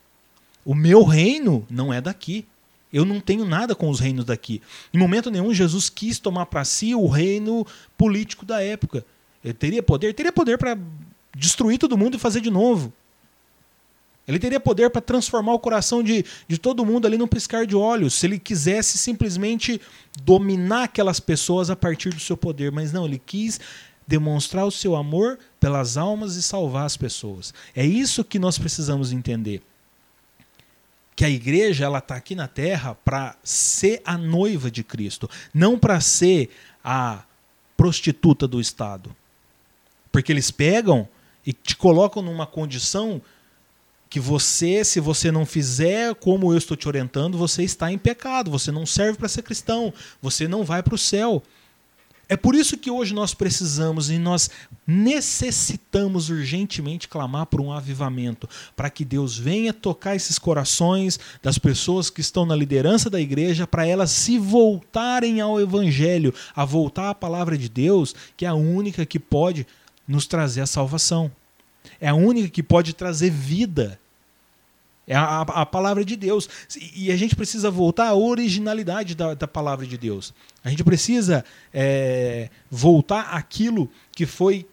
O meu reino não é daqui. Eu não tenho nada com os reinos daqui. Em momento nenhum, Jesus quis tomar para si o reino político da época. Ele teria poder? Teria poder para destruir todo mundo e fazer de novo. Ele teria poder para transformar o coração de, de todo mundo ali num piscar de olhos, se ele quisesse simplesmente dominar aquelas pessoas a partir do seu poder. Mas não, ele quis demonstrar o seu amor pelas almas e salvar as pessoas. É isso que nós precisamos entender. Que a igreja ela está aqui na terra para ser a noiva de Cristo, não para ser a prostituta do Estado. Porque eles pegam e te colocam numa condição que você, se você não fizer como eu estou te orientando, você está em pecado, você não serve para ser cristão, você não vai para o céu. É por isso que hoje nós precisamos e nós necessitamos urgentemente clamar por um avivamento, para que Deus venha tocar esses corações das pessoas que estão na liderança da igreja, para elas se voltarem ao Evangelho, a voltar à palavra de Deus, que é a única que pode nos trazer a salvação. É a única que pode trazer vida é a, a, palavra de Deus. E a gente precisa voltar à originalidade da, da palavra de Deus. A gente precisa é, voltar àquilo que foi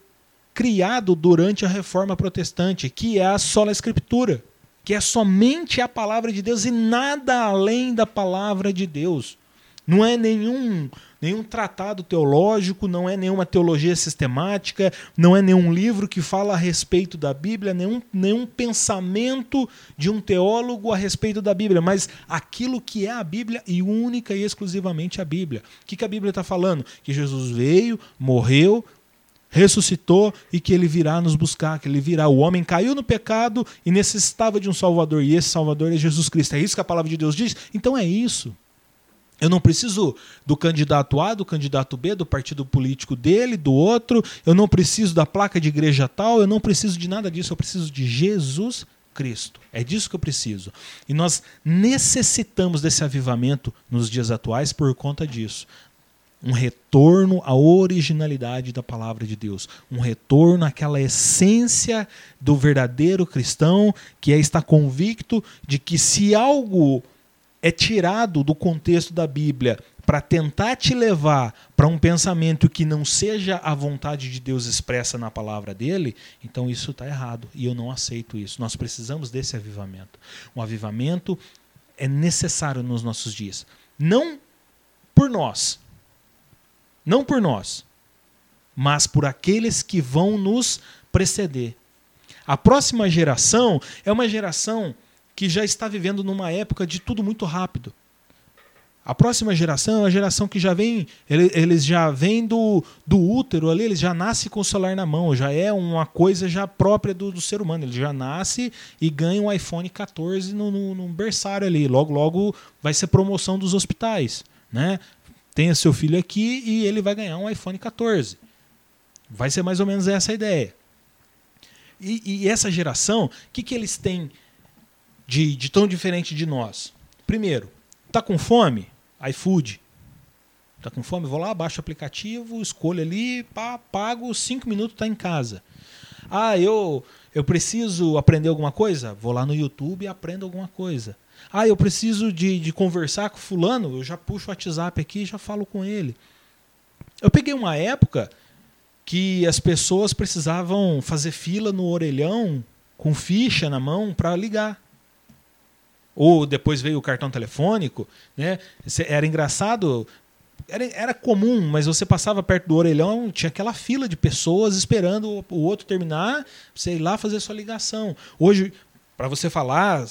criado durante a reforma protestante, que é a sola escritura, que é somente a palavra de Deus e nada além da palavra de Deus. Não é nenhum nenhum tratado teológico, não é nenhuma teologia sistemática, não é nenhum livro que fala a respeito da Bíblia, nenhum, nenhum pensamento de um teólogo a respeito da Bíblia, mas aquilo que é a Bíblia e única e exclusivamente a Bíblia. O que, que a Bíblia está falando? Que Jesus veio, morreu, ressuscitou e que ele virá nos buscar, que ele virá. O homem caiu no pecado e necessitava de um Salvador, e esse Salvador é Jesus Cristo. É isso que a palavra de Deus diz? Então é isso. Eu não preciso do candidato A, do candidato B, do partido político dele, do outro. Eu não preciso da placa de igreja tal. Eu não preciso de nada disso. Eu preciso de Jesus Cristo. É disso que eu preciso. E nós necessitamos desse avivamento nos dias atuais por conta disso. Um retorno à originalidade da palavra de Deus. Um retorno àquela essência do verdadeiro cristão, que é estar convicto de que se algo é tirado do contexto da Bíblia para tentar te levar para um pensamento que não seja a vontade de Deus expressa na palavra dele, então isso está errado e eu não aceito isso. Nós precisamos desse avivamento. Um avivamento é necessário nos nossos dias. Não por nós, não por nós, mas por aqueles que vão nos preceder. A próxima geração é uma geração que já está vivendo numa época de tudo muito rápido. A próxima geração é uma geração que já vem, eles já vêm do, do útero ali, eles já nascem com o celular na mão, já é uma coisa já própria do, do ser humano. Ele já nasce e ganha um iPhone 14 no, no, no berçário ali. Logo, logo vai ser promoção dos hospitais. Né? Tenha seu filho aqui e ele vai ganhar um iPhone 14. Vai ser mais ou menos essa a ideia. E, e essa geração, o que, que eles têm de, de tão diferente de nós? Primeiro, tá com fome? iFood. Tá com fome? Vou lá, baixo o aplicativo, escolho ali, pá, pago, cinco minutos tá em casa. Ah, eu eu preciso aprender alguma coisa? Vou lá no YouTube e aprendo alguma coisa. Ah, eu preciso de, de conversar com fulano? Eu já puxo o WhatsApp aqui e já falo com ele. Eu peguei uma época que as pessoas precisavam fazer fila no orelhão com ficha na mão para ligar ou depois veio o cartão telefônico, né? Era engraçado, era, era comum, mas você passava perto do orelhão, tinha aquela fila de pessoas esperando o outro terminar, você ir lá fazer sua ligação. Hoje, para você falar,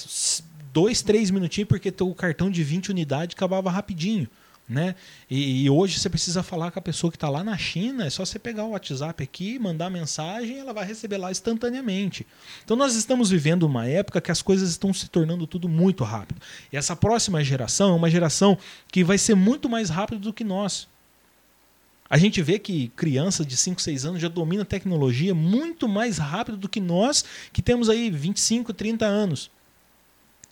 dois, três minutinhos, porque o cartão de 20 unidades acabava rapidinho. Né? E, e, hoje você precisa falar com a pessoa que está lá na China, é só você pegar o WhatsApp aqui, mandar mensagem, ela vai receber lá instantaneamente. Então nós estamos vivendo uma época que as coisas estão se tornando tudo muito rápido. E essa próxima geração é uma geração que vai ser muito mais rápida do que nós. A gente vê que crianças de 5, 6 anos já dominam a tecnologia muito mais rápido do que nós, que temos aí 25, 30 anos.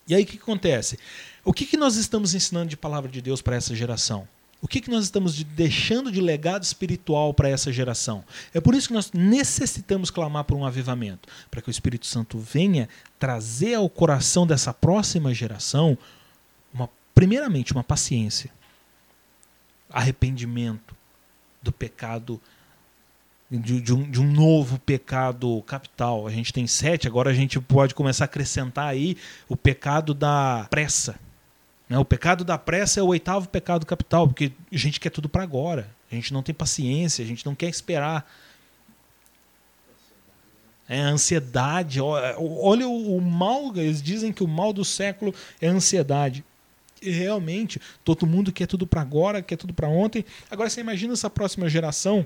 E aí o que acontece? O que, que nós estamos ensinando de palavra de Deus para essa geração? O que, que nós estamos de, deixando de legado espiritual para essa geração? É por isso que nós necessitamos clamar por um avivamento para que o Espírito Santo venha trazer ao coração dessa próxima geração, uma, primeiramente, uma paciência, arrependimento do pecado de, de, um, de um novo pecado capital. A gente tem sete, agora a gente pode começar a acrescentar aí o pecado da pressa. Né? O pecado da pressa é o oitavo pecado capital, porque a gente quer tudo para agora. A gente não tem paciência, a gente não quer esperar. É a ansiedade. Olha o, o mal, eles dizem que o mal do século é a ansiedade. E realmente, todo mundo quer tudo para agora, quer tudo para ontem. Agora você imagina essa próxima geração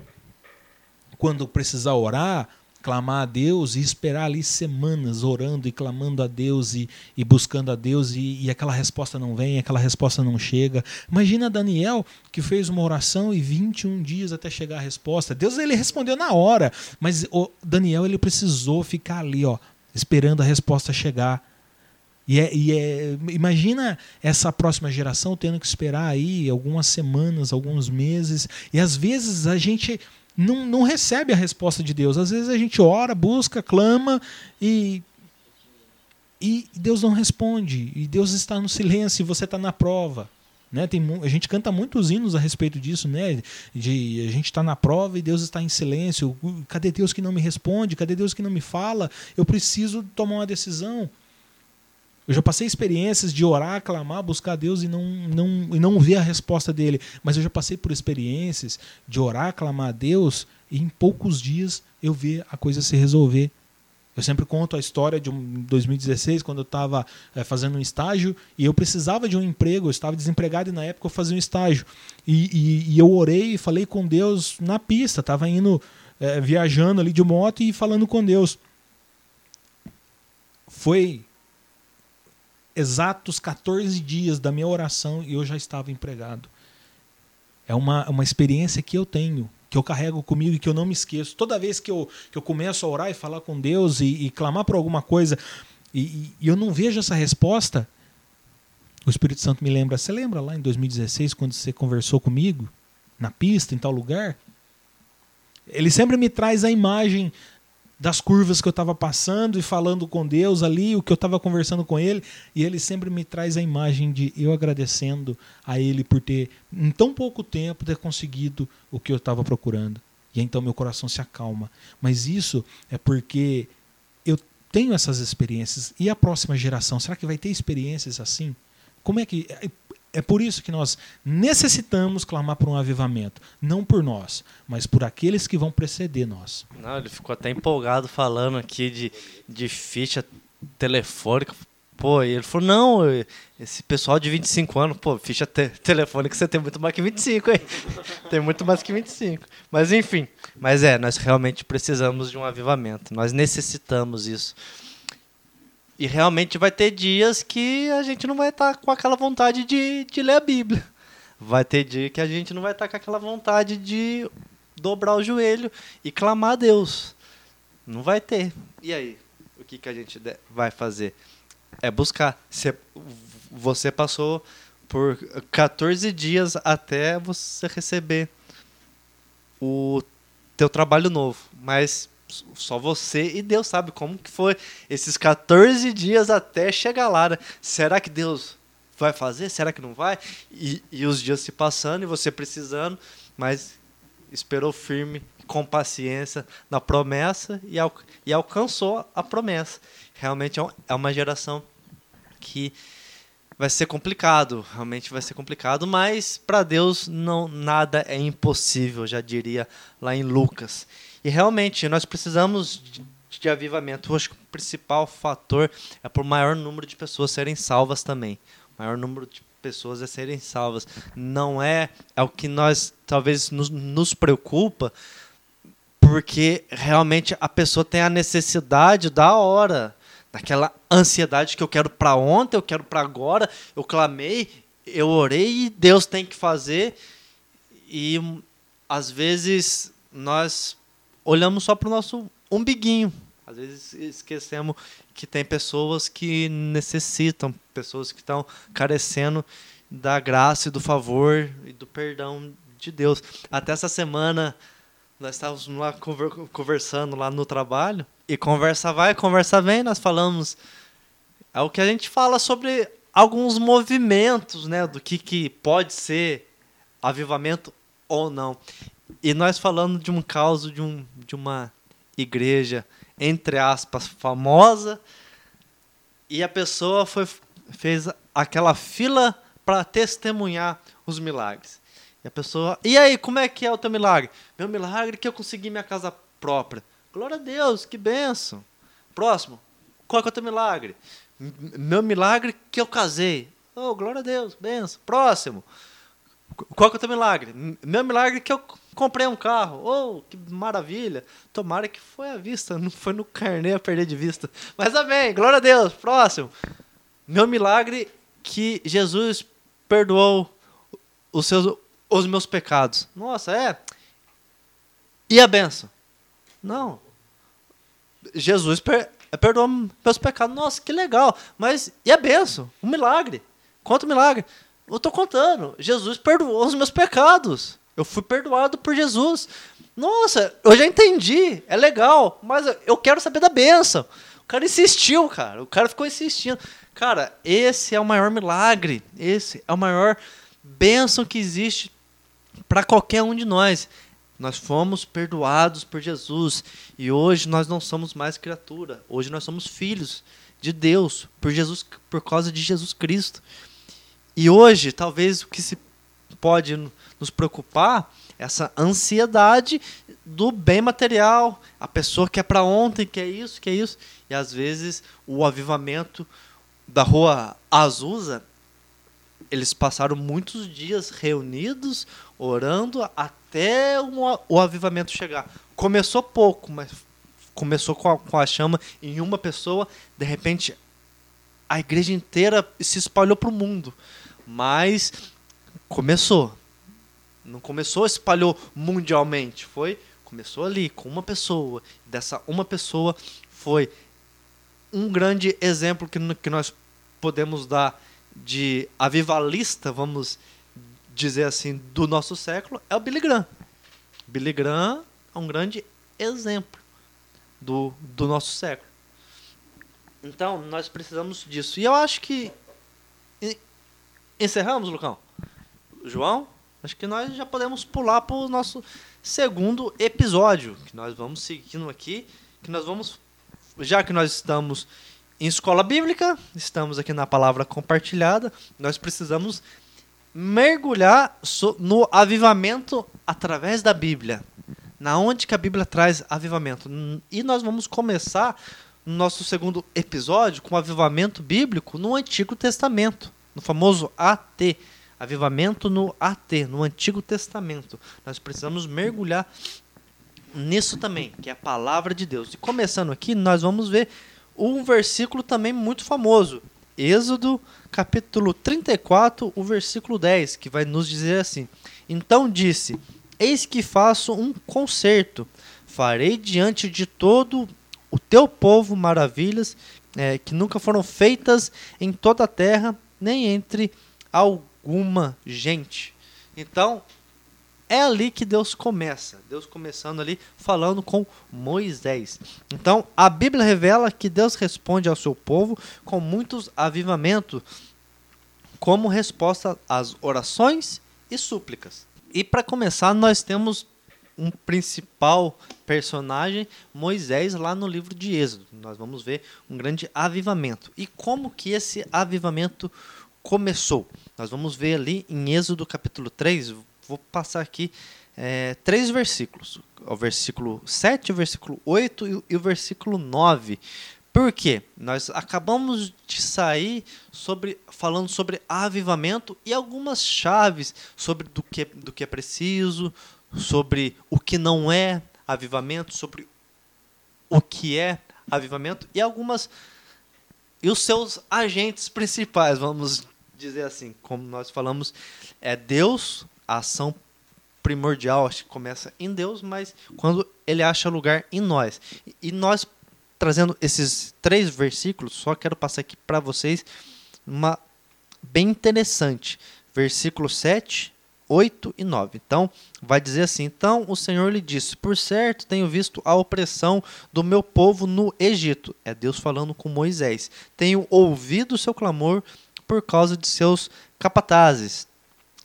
quando precisar orar, clamar a Deus e esperar ali semanas orando e clamando a Deus e, e buscando a Deus e, e, aquela resposta não vem, aquela resposta não chega. Imagina Daniel que fez uma oração e 21 dias até chegar a resposta. Deus ele respondeu na hora, mas Daniel ele precisou ficar ali, ó, esperando a resposta chegar. E, é, e é, imagina essa próxima geração tendo que esperar aí algumas semanas, alguns meses, e às vezes a gente não, não recebe a resposta de Deus. Às vezes a gente ora, busca, clama e, e Deus não responde. E Deus está no silêncio e você está na prova. Né? Tem, a gente canta muitos hinos a respeito disso, né? De a gente está na prova e Deus está em silêncio. Cadê Deus que não me responde? Cadê Deus que não me fala? Eu preciso tomar uma decisão. Eu já passei experiências de orar, clamar, buscar Deus e não, não, e não ver a resposta dele. Mas eu já passei por experiências de orar, clamar a Deus e em poucos dias eu ver a coisa se resolver. Eu sempre conto a história de um 2016, quando eu estava é, fazendo um estágio e eu precisava de um emprego, eu estava desempregado e na época eu fazia um estágio. E, e, e eu orei e falei com Deus na pista, estava indo é, viajando ali de moto e falando com Deus. Foi exatos 14 dias da minha oração e eu já estava empregado. É uma, uma experiência que eu tenho, que eu carrego comigo e que eu não me esqueço. Toda vez que eu, que eu começo a orar e falar com Deus e, e clamar por alguma coisa e, e eu não vejo essa resposta, o Espírito Santo me lembra. Você lembra lá em 2016, quando você conversou comigo, na pista, em tal lugar? Ele sempre me traz a imagem das curvas que eu estava passando e falando com Deus ali, o que eu estava conversando com Ele, e Ele sempre me traz a imagem de eu agradecendo a Ele por ter, em tão pouco tempo, ter conseguido o que eu estava procurando. E então meu coração se acalma. Mas isso é porque eu tenho essas experiências. E a próxima geração, será que vai ter experiências assim? Como é que é por isso que nós necessitamos clamar por um avivamento. Não por nós, mas por aqueles que vão preceder nós. Não, ele ficou até empolgado falando aqui de, de ficha telefônica. Pô, ele falou, não, esse pessoal de 25 anos, pô, ficha te telefônica você tem muito mais que 25, hein? tem muito mais que 25. Mas enfim, mas é, nós realmente precisamos de um avivamento. Nós necessitamos isso. E realmente vai ter dias que a gente não vai estar tá com aquela vontade de, de ler a Bíblia. Vai ter dia que a gente não vai estar tá com aquela vontade de dobrar o joelho e clamar a Deus. Não vai ter. E aí? O que, que a gente vai fazer? É buscar. Você, você passou por 14 dias até você receber o teu trabalho novo. Mas só você e Deus sabe como que foi esses 14 dias até chegar lá. Né? Será que Deus vai fazer? Será que não vai? E, e os dias se passando e você precisando, mas esperou firme, com paciência na promessa e, al e alcançou a promessa. Realmente é, é uma geração que vai ser complicado, realmente vai ser complicado, mas para Deus não nada é impossível, já diria lá em Lucas. E realmente nós precisamos de, de avivamento. Eu acho que o principal fator é por maior número de pessoas serem salvas também. O maior número de pessoas é serem salvas. Não é, é o que nós talvez nos, nos preocupa, porque realmente a pessoa tem a necessidade da hora, daquela ansiedade que eu quero para ontem, eu quero para agora, eu clamei, eu orei e Deus tem que fazer. E às vezes nós olhamos só para o nosso umbiguinho. Às vezes esquecemos que tem pessoas que necessitam, pessoas que estão carecendo da graça e do favor e do perdão de Deus. Até essa semana nós estávamos lá conversando lá no trabalho e conversa vai, conversa vem, nós falamos é o que a gente fala sobre alguns movimentos, né, do que, que pode ser avivamento ou não. E nós falando de um caso de, um, de uma igreja, entre aspas, famosa, e a pessoa foi, fez aquela fila para testemunhar os milagres. E a pessoa, e aí, como é que é o teu milagre? Meu milagre é que eu consegui minha casa própria. Glória a Deus, que benção. Próximo, qual é o teu milagre? Meu milagre que eu casei. Oh, glória a Deus, benção. Próximo. Qual é o teu milagre? Meu milagre que eu comprei um carro. Oh, que maravilha. Tomara que foi à vista, não foi no carnê a perder de vista. Mas amém, glória a Deus. Próximo. Meu milagre que Jesus perdoou os, seus, os meus pecados. Nossa, é? E a benção? Não. Jesus per, perdoou meus pecados. Nossa, que legal. Mas e a benção? Um milagre. Conta o milagre. Eu estou contando. Jesus perdoou os meus pecados. Eu fui perdoado por Jesus. Nossa, eu já entendi. É legal. Mas eu quero saber da benção. O cara insistiu, cara. O cara ficou insistindo. Cara, esse é o maior milagre. Esse é o maior bênção que existe para qualquer um de nós. Nós fomos perdoados por Jesus e hoje nós não somos mais criatura. Hoje nós somos filhos de Deus por Jesus, por causa de Jesus Cristo. E hoje, talvez o que se pode nos preocupar essa ansiedade do bem material, a pessoa que é para ontem, que é isso, que é isso, e às vezes o avivamento da rua Azusa, eles passaram muitos dias reunidos, orando até o avivamento chegar. Começou pouco, mas começou com a, com a chama em uma pessoa, de repente a igreja inteira se espalhou para o mundo. Mas começou. Não começou, espalhou mundialmente. Foi, começou ali com uma pessoa. Dessa uma pessoa foi um grande exemplo que, que nós podemos dar de avivalista, vamos dizer assim, do nosso século, é o Billy Graham. Billy Graham é um grande exemplo do, do nosso século. Então, nós precisamos disso. E eu acho que Encerramos, Lucão? João? Acho que nós já podemos pular para o nosso segundo episódio, que nós vamos seguindo aqui, que nós vamos, já que nós estamos em escola bíblica, estamos aqui na palavra compartilhada, nós precisamos mergulhar no avivamento através da Bíblia. Na onde que a Bíblia traz avivamento? E nós vamos começar no nosso segundo episódio com o avivamento bíblico no Antigo Testamento no famoso AT, avivamento no AT, no Antigo Testamento. Nós precisamos mergulhar nisso também, que é a palavra de Deus. E começando aqui, nós vamos ver um versículo também muito famoso. Êxodo, capítulo 34, o versículo 10, que vai nos dizer assim: Então disse: Eis que faço um concerto, farei diante de todo o teu povo maravilhas é, que nunca foram feitas em toda a terra, nem entre alguma gente. Então, é ali que Deus começa. Deus começando ali falando com Moisés. Então, a Bíblia revela que Deus responde ao seu povo com muitos avivamentos, como resposta às orações e súplicas. E para começar, nós temos um principal personagem, Moisés, lá no livro de Êxodo. Nós vamos ver um grande avivamento. E como que esse avivamento começou? Nós vamos ver ali em Êxodo capítulo 3, vou passar aqui é, três versículos. O versículo 7, o versículo 8 e o versículo 9. Por quê? Nós acabamos de sair sobre, falando sobre avivamento e algumas chaves sobre do que, do que é preciso, sobre o que não é avivamento, sobre o que é avivamento e algumas e os seus agentes principais, vamos dizer assim, como nós falamos, é Deus, a ação primordial, acho que começa em Deus, mas quando ele acha lugar em nós. E nós trazendo esses três versículos, só quero passar aqui para vocês uma bem interessante. Versículo 7 8 e 9. Então, vai dizer assim: Então o Senhor lhe disse: Por certo, tenho visto a opressão do meu povo no Egito. É Deus falando com Moisés. Tenho ouvido o seu clamor por causa de seus capatazes.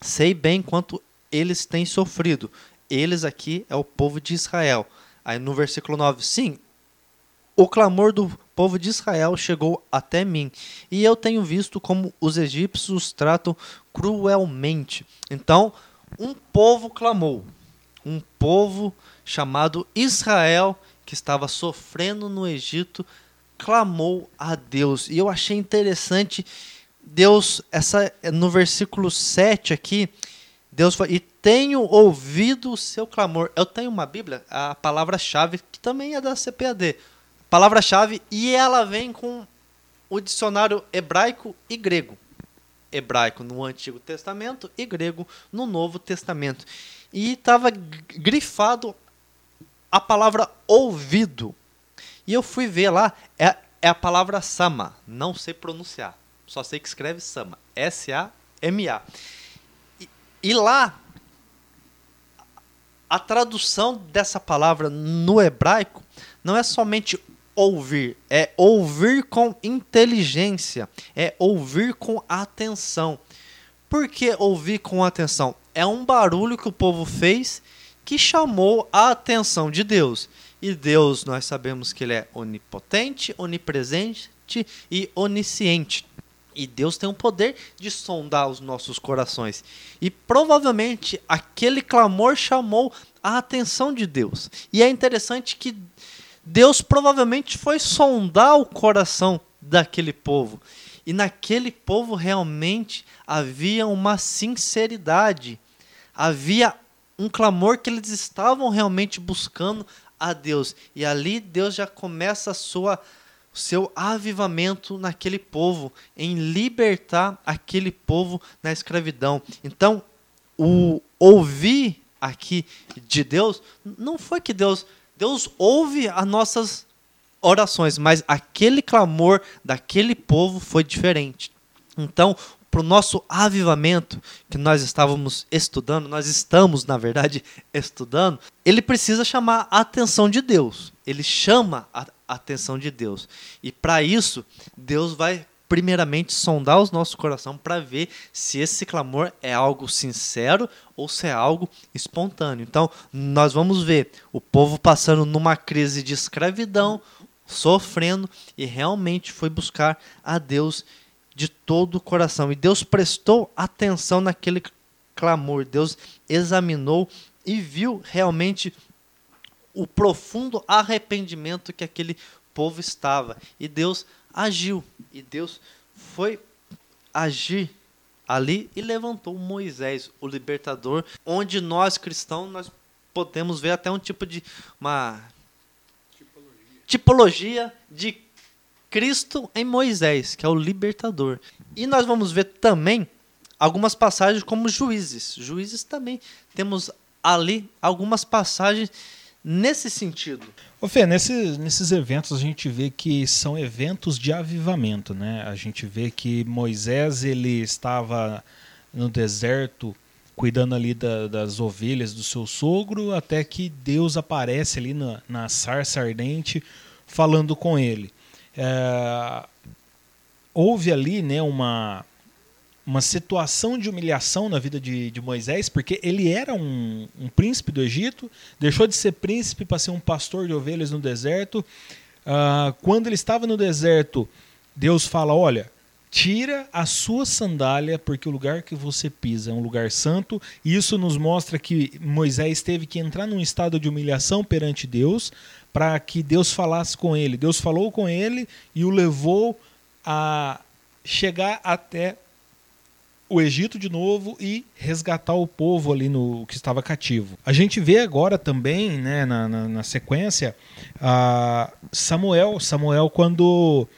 Sei bem quanto eles têm sofrido. eles aqui é o povo de Israel. Aí no versículo 9, sim, o clamor do povo de Israel chegou até mim, e eu tenho visto como os egípcios os tratam cruelmente. Então, um povo clamou, um povo chamado Israel, que estava sofrendo no Egito, clamou a Deus. E eu achei interessante Deus essa no versículo 7 aqui, Deus fala, e tenho ouvido o seu clamor. Eu tenho uma Bíblia, a palavra-chave que também é da CPAD. Palavra-chave e ela vem com o dicionário hebraico e grego. Hebraico no Antigo Testamento e grego no Novo Testamento. E estava grifado a palavra ouvido. E eu fui ver lá, é, é a palavra sama, não sei pronunciar. Só sei que escreve sama, S-A-M-A. E, e lá, a tradução dessa palavra no hebraico não é somente ouvir, é ouvir com inteligência, é ouvir com atenção. Por que ouvir com atenção? É um barulho que o povo fez que chamou a atenção de Deus. E Deus, nós sabemos que ele é onipotente, onipresente e onisciente. E Deus tem o poder de sondar os nossos corações. E provavelmente aquele clamor chamou a atenção de Deus. E é interessante que Deus provavelmente foi sondar o coração daquele povo. E naquele povo realmente havia uma sinceridade, havia um clamor que eles estavam realmente buscando a Deus. E ali Deus já começa a sua o seu avivamento naquele povo, em libertar aquele povo na escravidão. Então, o ouvir aqui de Deus não foi que Deus Deus ouve as nossas orações, mas aquele clamor daquele povo foi diferente. Então, para o nosso avivamento que nós estávamos estudando, nós estamos, na verdade, estudando, ele precisa chamar a atenção de Deus. Ele chama a atenção de Deus. E para isso, Deus vai primeiramente sondar os nossos corações para ver se esse clamor é algo sincero ou se é algo espontâneo. Então, nós vamos ver o povo passando numa crise de escravidão, sofrendo e realmente foi buscar a Deus de todo o coração. E Deus prestou atenção naquele clamor. Deus examinou e viu realmente o profundo arrependimento que aquele povo estava. E Deus agiu. E Deus foi agir ali e levantou Moisés, o libertador, onde nós cristãos nós podemos ver até um tipo de uma tipologia, tipologia de Cristo em Moisés, que é o libertador. E nós vamos ver também algumas passagens como juízes. Juízes também temos ali algumas passagens nesse sentido. Ô Fê, nesses, nesses eventos a gente vê que são eventos de avivamento, né? A gente vê que Moisés ele estava no deserto cuidando ali da, das ovelhas do seu sogro, até que Deus aparece ali na, na sarça ardente falando com ele é, houve ali né, uma, uma situação de humilhação na vida de, de Moisés, porque ele era um, um, príncipe do Egito, deixou de ser príncipe para ser um pastor de ovelhas no deserto. Uh, quando ele estava no deserto, Deus fala: Olha, tira a sua sandália, porque o lugar que você pisa é um lugar santo. E isso nos mostra que Moisés teve que entrar num estado de humilhação perante Deus para que Deus falasse com ele. Deus falou com ele e o levou a chegar até o Egito de novo e resgatar o povo ali no que estava cativo. A gente vê agora também, né, na, na, na sequência, Samuel. Samuel quando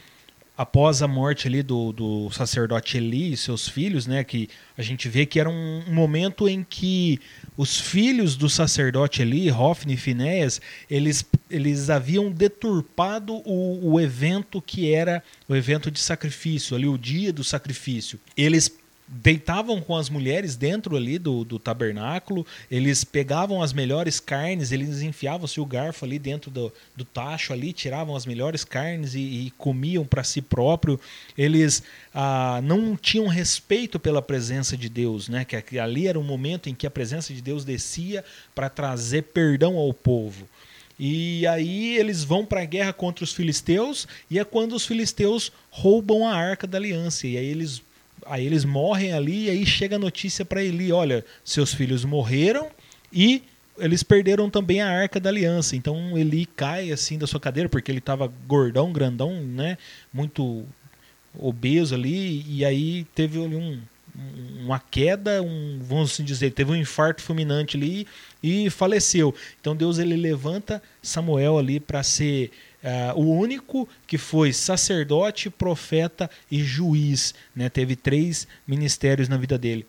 após a morte ali do, do sacerdote Eli e seus filhos, né, que a gente vê que era um, um momento em que os filhos do sacerdote Eli, Hofni e Finéias, eles, eles haviam deturpado o, o evento que era o evento de sacrifício, ali o dia do sacrifício. Eles deitavam com as mulheres dentro ali do, do tabernáculo, eles pegavam as melhores carnes, eles enfiavam-se o garfo ali dentro do, do tacho ali, tiravam as melhores carnes e, e comiam para si próprio. Eles ah, não tinham respeito pela presença de Deus, né? Que, que ali era um momento em que a presença de Deus descia para trazer perdão ao povo. E aí eles vão para a guerra contra os filisteus e é quando os filisteus roubam a arca da aliança e aí eles Aí eles morrem ali e aí chega a notícia para Eli, olha, seus filhos morreram e eles perderam também a arca da aliança. Então Eli cai assim da sua cadeira porque ele estava gordão, grandão, né, muito obeso ali e aí teve um, uma queda, um, vamos assim dizer, teve um infarto fulminante ali e faleceu. Então Deus ele levanta Samuel ali para ser Uh, o único que foi sacerdote, profeta e juiz. Né? Teve três ministérios na vida dele.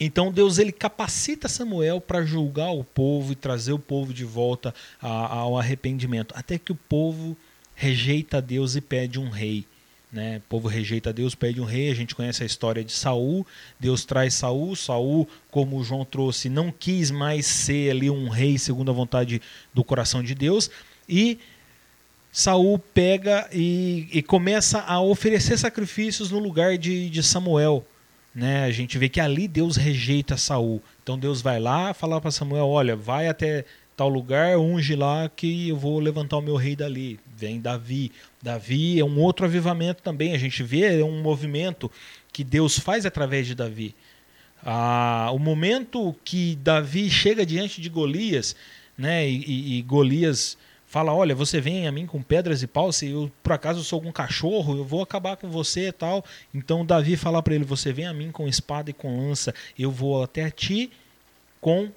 Então Deus ele capacita Samuel para julgar o povo e trazer o povo de volta a, ao arrependimento, até que o povo rejeita Deus e pede um rei. Né? O povo rejeita Deus, pede um rei. A gente conhece a história de Saul. Deus traz Saul. Saul, como João trouxe, não quis mais ser ali um rei segundo a vontade do coração de Deus e Saul pega e, e, começa a oferecer sacrifícios no lugar de, de Samuel. Né? A gente vê que ali Deus rejeita Saul. Então Deus vai lá falar para Samuel: olha, vai até tal lugar, unge lá que eu vou levantar o meu rei dali. Vem Davi. Davi é um outro avivamento também. A gente vê é um movimento que Deus faz através de Davi. Ah, o momento que Davi chega diante de Golias, né, e, e, e Golias fala: Olha, você vem a mim com pedras e paus, se eu por acaso sou um cachorro, eu vou acabar com você e tal. Então Davi fala para ele: Você vem a mim com espada e com lança, eu vou até ti com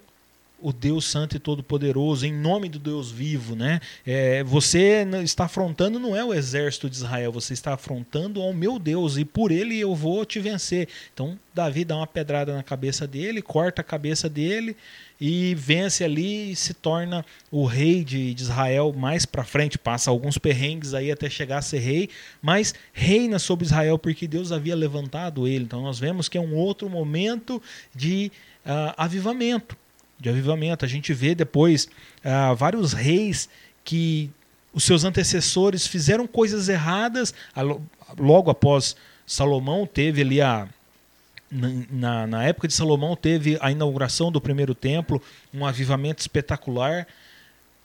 o Deus Santo e Todo-Poderoso, em nome do Deus vivo, né? É, você está afrontando não é o exército de Israel, você está afrontando ao meu Deus e por ele eu vou te vencer. Então Davi dá uma pedrada na cabeça dele, corta a cabeça dele e vence ali e se torna o rei de, de Israel mais para frente, passa alguns perrengues aí até chegar a ser rei, mas reina sobre Israel porque Deus havia levantado ele. Então nós vemos que é um outro momento de uh, avivamento, de avivamento. A gente vê depois uh, vários reis que os seus antecessores fizeram coisas erradas, logo após Salomão teve ali a na, na época de Salomão teve a inauguração do primeiro templo, um avivamento espetacular.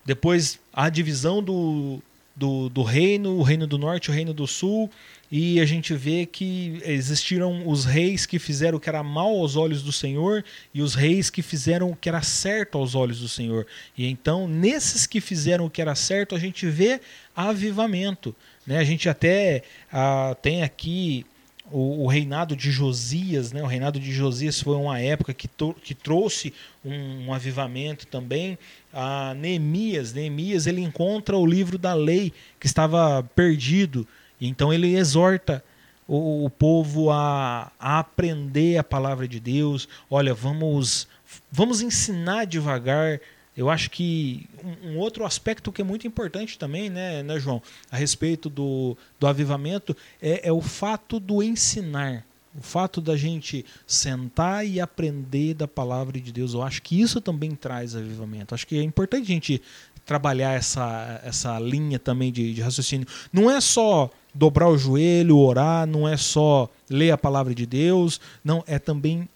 Depois a divisão do, do, do, reino, o reino do norte, o reino do sul, e a gente vê que existiram os reis que fizeram o que era mal aos olhos do Senhor e os reis que fizeram o que era certo aos olhos do Senhor. E então, nesses que fizeram o que era certo, a gente vê avivamento. Né? A gente até ah, tem aqui o, o, reinado de Josias, né? o reinado de Josias foi uma época que, que trouxe um, um, avivamento também. A Neemias, Neemias ele encontra o livro da lei que estava perdido, então ele exorta o, o povo a, a aprender a palavra de Deus. Olha, vamos, vamos ensinar devagar eu acho que um, um, outro aspecto que é muito importante também, né, né João, a respeito do, do avivamento, é, é o fato do ensinar. O fato da gente sentar e aprender da palavra de Deus, eu acho que isso também traz avivamento. Acho que é importante a gente trabalhar essa, essa linha também de, de raciocínio. Não é só dobrar o joelho, orar, não é só ler a palavra de Deus, não, é também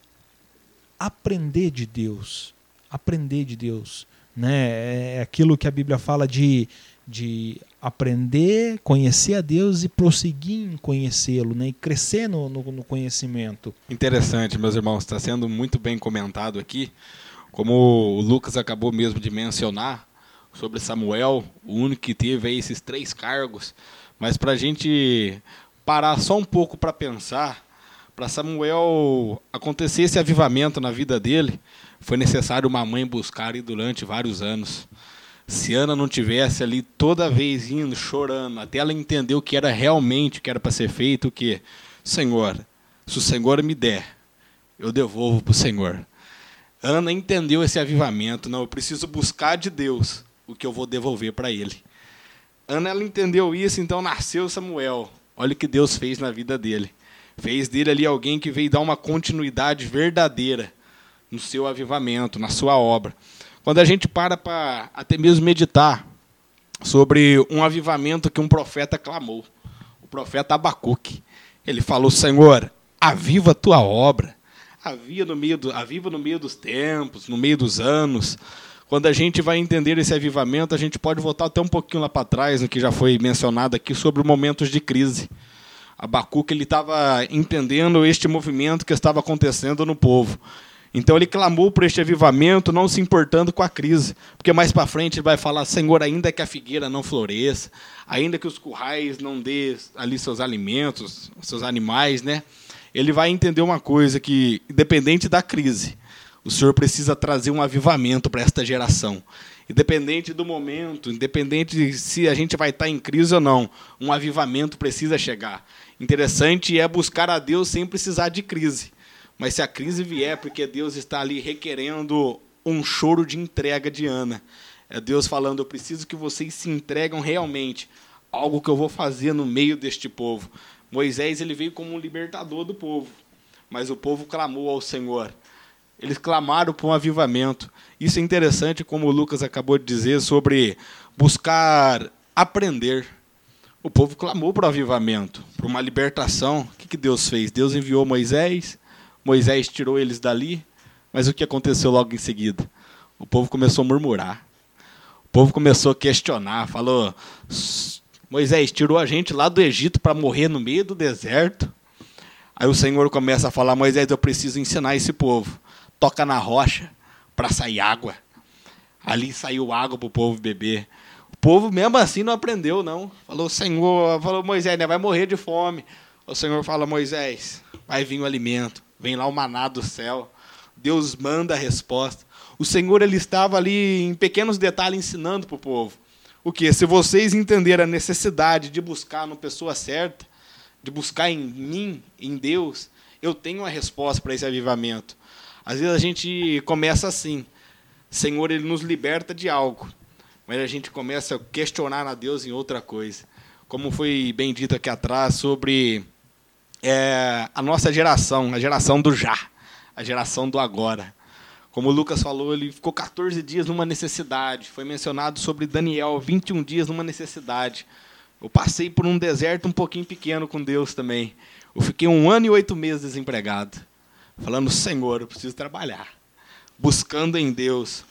aprender de Deus. Aprender de Deus né? É aquilo que a Bíblia fala de, de aprender, conhecer a Deus e prosseguir em conhecê-lo, né? E crescer no, no, no conhecimento. Interessante, meus irmãos, está sendo muito bem comentado aqui. Como o Lucas acabou mesmo de mencionar sobre Samuel, o único que teve esses três cargos. Mas para a gente parar só um pouco para pensar, para Samuel acontecer esse avivamento na vida dele, foi necessário uma mãe buscar e durante vários anos. Se Ana não tivesse ali toda vez indo, chorando, até ela entender o que era realmente o que era para ser feito, o que, Senhor, se o Senhor me der, eu devolvo para o Senhor. Ana entendeu esse avivamento, não, eu preciso buscar de Deus o que eu vou devolver para Ele. Ana ela entendeu isso, então nasceu Samuel. Olha o que Deus fez na vida dele. Fez dele ali alguém que veio dar uma continuidade verdadeira no seu avivamento, na sua obra. Quando a gente para para até mesmo meditar sobre um avivamento que um profeta clamou, o profeta Abacuque. Ele falou: Senhor, aviva a tua obra, aviva no meio, do, aviva no meio dos tempos, no meio dos anos. Quando a gente vai entender esse avivamento, a gente pode voltar até um pouquinho lá para trás, no que já foi mencionado aqui, sobre momentos de crise. Abacuque estava entendendo este movimento que estava acontecendo no povo. Então ele clamou por este avivamento, não se importando com a crise, porque mais para frente ele vai falar: Senhor, ainda que a figueira não floresça, ainda que os currais não dê ali seus alimentos, seus animais, né? Ele vai entender uma coisa que, independente da crise, o Senhor precisa trazer um avivamento para esta geração. Independente do momento, independente de se a gente vai estar em crise ou não, um avivamento precisa chegar. Interessante é buscar a Deus sem precisar de crise. Mas se a crise vier, porque Deus está ali requerendo um choro de entrega de Ana. É Deus falando: eu preciso que vocês se entregam realmente. Algo que eu vou fazer no meio deste povo. Moisés ele veio como um libertador do povo, mas o povo clamou ao Senhor. Eles clamaram por um avivamento. Isso é interessante, como o Lucas acabou de dizer, sobre buscar aprender. O povo clamou para o avivamento, para uma libertação. O que, que Deus fez? Deus enviou Moisés, Moisés tirou eles dali, mas o que aconteceu logo em seguida? O povo começou a murmurar. O povo começou a questionar, falou: Moisés tirou a gente lá do Egito para morrer no meio do deserto. Aí o Senhor começa a falar: Moisés, eu preciso ensinar esse povo. Toca na rocha para sair água. Ali saiu água para o povo beber. O povo mesmo assim não aprendeu, não. Falou, Senhor, falou, Moisés, né, vai morrer de fome. O Senhor fala, Moisés, vai vir o alimento. Vem lá o maná do céu. Deus manda a resposta. O Senhor ele estava ali em pequenos detalhes ensinando para o povo. O que? Se vocês entenderem a necessidade de buscar na pessoa certa, de buscar em mim, em Deus, eu tenho uma resposta para esse avivamento. Às vezes a gente começa assim. Senhor, ele nos liberta de algo. Mas a gente começa a questionar a Deus em outra coisa. Como foi bem dito aqui atrás sobre é a nossa geração, a geração do já, a geração do agora. Como o Lucas falou, ele ficou 14 dias numa necessidade. Foi mencionado sobre Daniel, 21 dias numa necessidade. Eu passei por um deserto um pouquinho pequeno com Deus também. Eu fiquei um ano e oito meses desempregado. Falando, Senhor, eu preciso trabalhar. Buscando em Deus.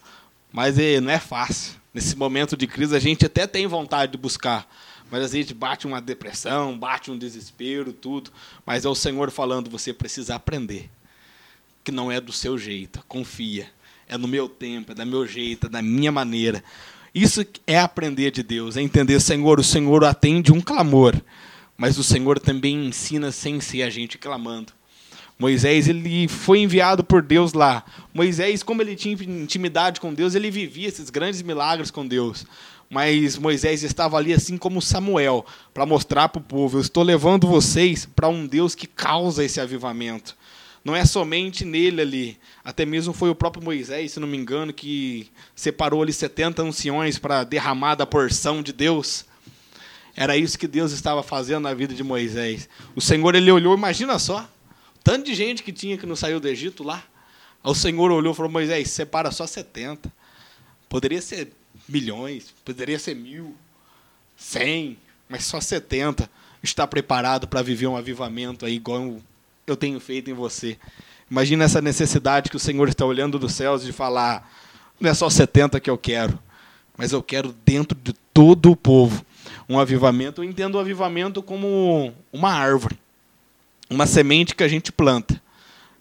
Mas é, não é fácil. Nesse momento de crise, a gente até tem vontade de buscar. Mas às vezes bate uma depressão, bate um desespero, tudo. Mas é o Senhor falando: você precisa aprender. Que não é do seu jeito, confia. É no meu tempo, é do meu jeito, é da minha maneira. Isso é aprender de Deus, é entender, Senhor, o Senhor atende um clamor, mas o Senhor também ensina sem ser a gente clamando. Moisés ele foi enviado por Deus lá. Moisés, como ele tinha intimidade com Deus, ele vivia esses grandes milagres com Deus mas Moisés estava ali assim como Samuel, para mostrar para o povo: eu estou levando vocês para um Deus que causa esse avivamento. Não é somente nele ali, até mesmo foi o próprio Moisés, se não me engano, que separou ali 70 anciões para derramar da porção de Deus. Era isso que Deus estava fazendo na vida de Moisés. O Senhor ele olhou, imagina só, tanto de gente que tinha que não saiu do Egito lá. O Senhor olhou e falou: Moisés, separa só 70. Poderia ser milhões, poderia ser mil, cem, mas só 70 está preparado para viver um avivamento aí igual eu tenho feito em você. Imagina essa necessidade que o Senhor está olhando dos céus de falar: não é só 70 que eu quero, mas eu quero dentro de todo o povo um avivamento. Eu entendo o avivamento como uma árvore, uma semente que a gente planta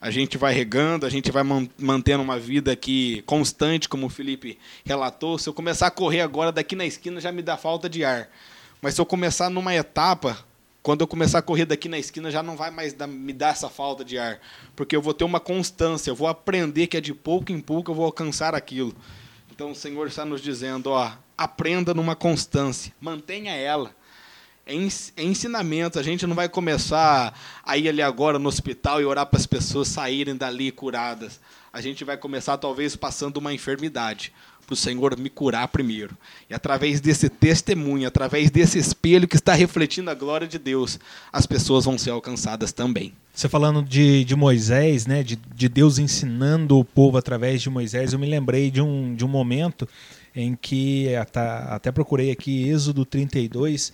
a gente vai regando, a gente vai mantendo uma vida aqui constante, como o Felipe relatou. Se eu começar a correr agora daqui na esquina, já me dá falta de ar. Mas se eu começar numa etapa, quando eu começar a correr daqui na esquina, já não vai mais me dar essa falta de ar. Porque eu vou ter uma constância, eu vou aprender que é de pouco em pouco eu vou alcançar aquilo. Então o Senhor está nos dizendo, ó, aprenda numa constância, mantenha ela é, é ensinamento. A gente não vai começar a ir ali agora no hospital e orar para as pessoas saírem dali curadas. A gente vai começar, talvez, passando uma enfermidade, para o Senhor me curar primeiro. E através desse testemunho, através desse espelho que está refletindo a glória de Deus, as pessoas vão ser alcançadas também. Você falando de, de Moisés, né, de, de Deus ensinando o povo através de Moisés, eu me lembrei de um, de um momento em que, até, até procurei aqui, Êxodo 32,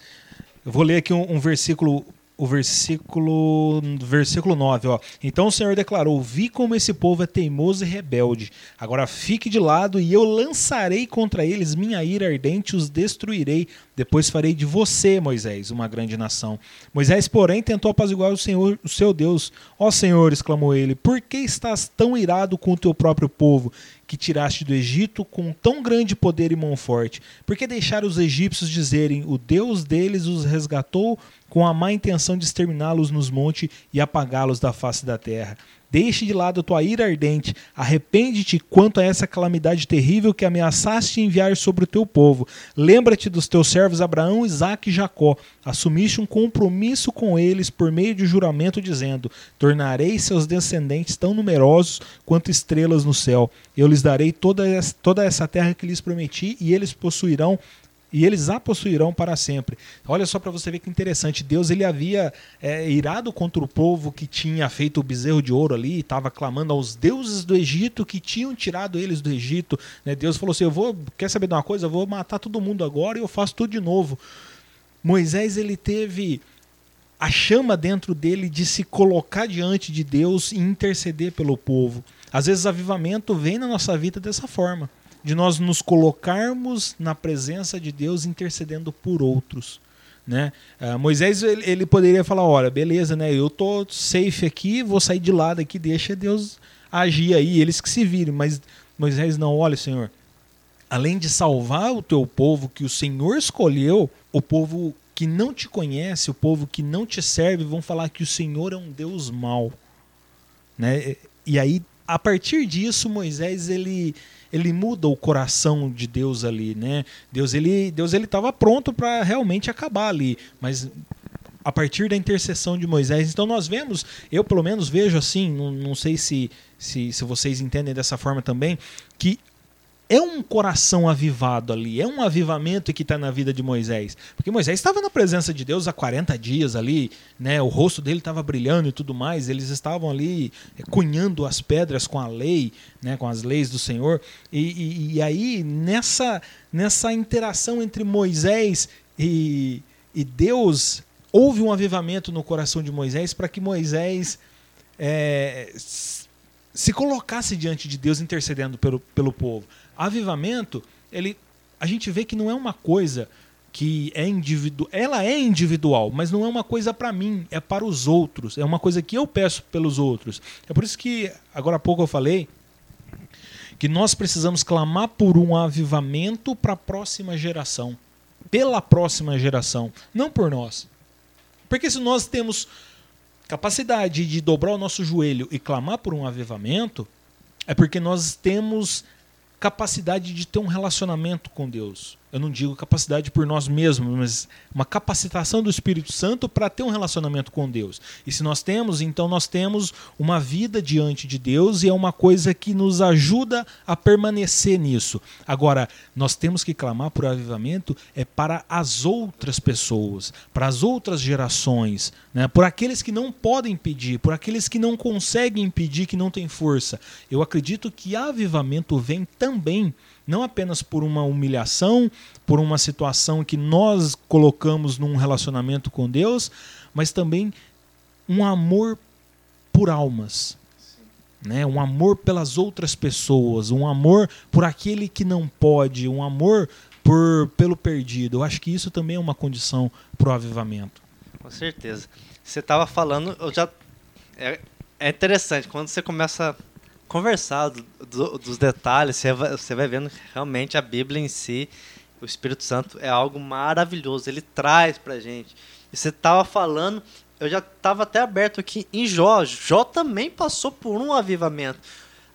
eu vou ler aqui um, um versículo o versículo versículo 9, ó. Então o Senhor declarou: Vi como esse povo é teimoso e rebelde. Agora fique de lado e eu lançarei contra eles minha ira ardente, os destruirei. Depois farei de você, Moisés, uma grande nação. Moisés, porém, tentou apaziguar o Senhor, o seu Deus. Ó Senhor, exclamou ele: Por que estás tão irado com o teu próprio povo? que tiraste do Egito com tão grande poder e mão forte? Por que deixar os egípcios dizerem: O Deus deles os resgatou com a má intenção de exterminá-los nos montes e apagá-los da face da terra. Deixe de lado a tua ira ardente, arrepende-te quanto a essa calamidade terrível que ameaçaste enviar sobre o teu povo. Lembra-te dos teus servos Abraão, Isaque e Jacó. Assumiste um compromisso com eles por meio de juramento, dizendo: Tornarei seus descendentes tão numerosos quanto estrelas no céu. Eu lhes darei toda essa, toda essa terra que lhes prometi, e eles possuirão e eles a possuirão para sempre. Olha só para você ver que interessante. Deus ele havia é, irado contra o povo que tinha feito o bezerro de ouro ali, estava clamando aos deuses do Egito que tinham tirado eles do Egito. Né? Deus falou assim: Eu vou, quer saber de uma coisa? Eu vou matar todo mundo agora e eu faço tudo de novo. Moisés ele teve a chama dentro dele de se colocar diante de Deus e interceder pelo povo. Às vezes, avivamento vem na nossa vida dessa forma de nós nos colocarmos na presença de Deus intercedendo por outros. Né? Uh, Moisés ele, ele, poderia falar: olha, beleza, né? Eu tô safe aqui, vou sair de lado aqui, deixa Deus agir aí, eles que se virem. Mas Moisés não, olha, Senhor, além de salvar o teu povo que o Senhor escolheu, o povo que não te conhece, o povo que não te serve, vão falar que o Senhor é um Deus mau, né? E aí, a partir disso, Moisés ele ele muda o coração de Deus ali, né? Deus ele Deus ele estava pronto para realmente acabar ali, mas a partir da intercessão de Moisés. Então nós vemos, eu pelo menos vejo assim, não, não sei se, se, se vocês entendem dessa forma também, que é um coração avivado ali, é um avivamento que está na vida de Moisés. Porque Moisés estava na presença de Deus há 40 dias ali, né? o rosto dele estava brilhando e tudo mais, eles estavam ali eh, cunhando as pedras com a lei, né? com as leis do Senhor. E, e, e aí, nessa, nessa interação entre Moisés e, e Deus, houve um avivamento no coração de Moisés para que Moisés. É, se colocasse diante de Deus intercedendo pelo, pelo povo avivamento, ele, a gente vê que não é uma coisa que é individual. Ela é individual, mas não é uma coisa para mim, é para os outros. É uma coisa que eu peço pelos outros. É por isso que, agora há pouco eu falei, que nós precisamos clamar por um avivamento para a próxima geração. Pela próxima geração, não por nós. Porque se nós temos capacidade de dobrar o nosso joelho e clamar por um avivamento, é porque nós temos capacidade de ter um relacionamento com Deus eu não digo capacidade por nós mesmos, mas uma capacitação do Espírito Santo para ter um relacionamento com Deus. E se nós temos, então nós temos uma vida diante de Deus e é uma coisa que nos ajuda a permanecer nisso. Agora, nós temos que clamar por avivamento é para as outras pessoas, para as outras gerações, né? por aqueles que não podem pedir, por aqueles que não conseguem pedir, que não têm força. Eu acredito que avivamento vem também não apenas por uma humilhação, por uma situação que nós colocamos num relacionamento com Deus, mas também um amor por almas. Né? Um amor pelas outras pessoas, um amor por aquele que não pode, um amor por pelo perdido. Eu acho que isso também é uma condição para o avivamento. Com certeza. Você estava falando, eu já é, é interessante quando você começa conversar do, do, dos detalhes, você vai, você vai vendo realmente a Bíblia em si, o Espírito Santo é algo maravilhoso, ele traz pra gente. E você estava falando, eu já estava até aberto aqui em Jó. Jó também passou por um avivamento.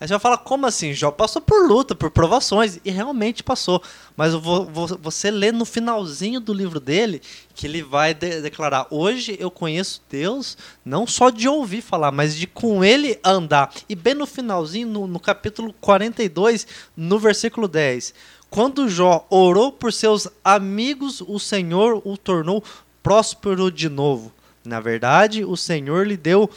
Aí você vai falar, como assim? Jó passou por luta, por provações, e realmente passou. Mas vou, vou, você lê no finalzinho do livro dele que ele vai de declarar: Hoje eu conheço Deus, não só de ouvir falar, mas de com ele andar. E bem no finalzinho, no, no capítulo 42, no versículo 10. Quando Jó orou por seus amigos, o Senhor o tornou próspero de novo. Na verdade, o Senhor lhe deu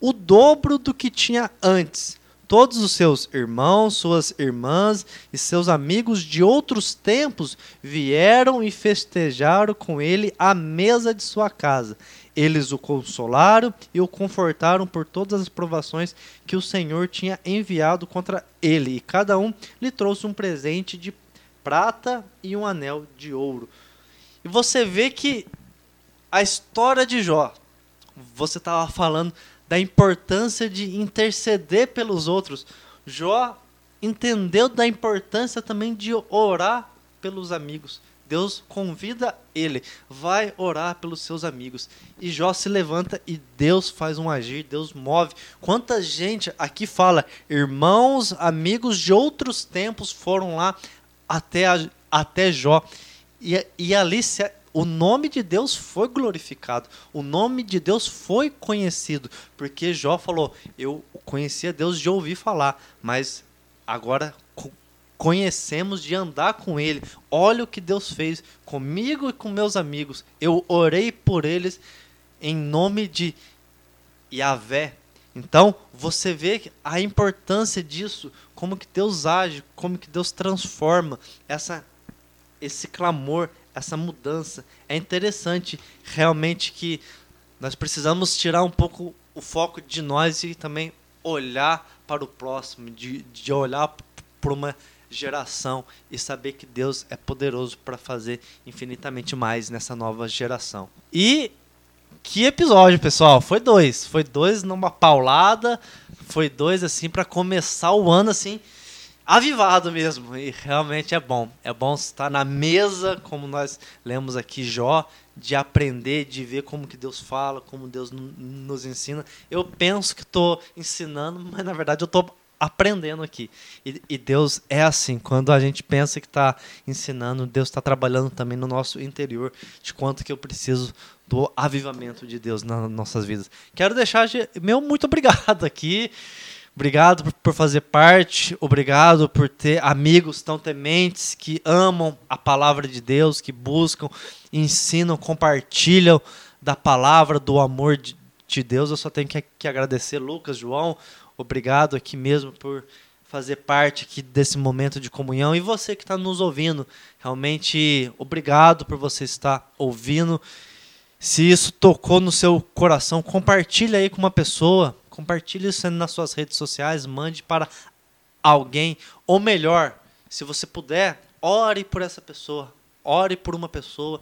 o dobro do que tinha antes Todos os seus irmãos, suas irmãs e seus amigos de outros tempos vieram e festejaram com ele à mesa de sua casa. Eles o consolaram e o confortaram por todas as provações que o Senhor tinha enviado contra ele, e cada um lhe trouxe um presente de prata e um anel de ouro. E você vê que a história de Jó, você estava falando da importância de interceder pelos outros. Jó entendeu da importância também de orar pelos amigos. Deus convida ele, vai orar pelos seus amigos. E Jó se levanta e Deus faz um agir, Deus move. Quanta gente aqui fala, irmãos, amigos de outros tempos foram lá até, até Jó. E, e ali se, o nome de Deus foi glorificado, o nome de Deus foi conhecido, porque Jó falou: Eu conhecia Deus de ouvir falar, mas agora conhecemos de andar com Ele. Olha o que Deus fez comigo e com meus amigos. Eu orei por eles em nome de Yahvé. Então, você vê a importância disso, como que Deus age, como que Deus transforma essa esse clamor, essa mudança. É interessante realmente que nós precisamos tirar um pouco o foco de nós e também olhar para o próximo, de, de olhar para uma geração e saber que Deus é poderoso para fazer infinitamente mais nessa nova geração. E que episódio, pessoal! Foi dois, foi dois numa paulada, foi dois assim para começar o ano assim avivado mesmo. E realmente é bom. É bom estar na mesa, como nós lemos aqui Jó, de aprender, de ver como que Deus fala, como Deus nos ensina. Eu penso que estou ensinando, mas na verdade eu estou aprendendo aqui. E, e, Deus é assim. Quando a gente pensa que está ensinando, Deus está trabalhando também no nosso interior, de quanto que eu preciso do avivamento de Deus nas nossas vidas. Quero deixar meu muito obrigado aqui. Obrigado por fazer parte, obrigado por ter amigos tão tementes que amam a palavra de Deus, que buscam, ensinam, compartilham da palavra, do amor de Deus. Eu só tenho que, que agradecer, Lucas, João, obrigado aqui mesmo por fazer parte aqui desse momento de comunhão. E você que está nos ouvindo, realmente obrigado por você estar ouvindo. Se isso tocou no seu coração, compartilhe aí com uma pessoa Compartilhe isso nas suas redes sociais, mande para alguém. Ou melhor, se você puder, ore por essa pessoa. Ore por uma pessoa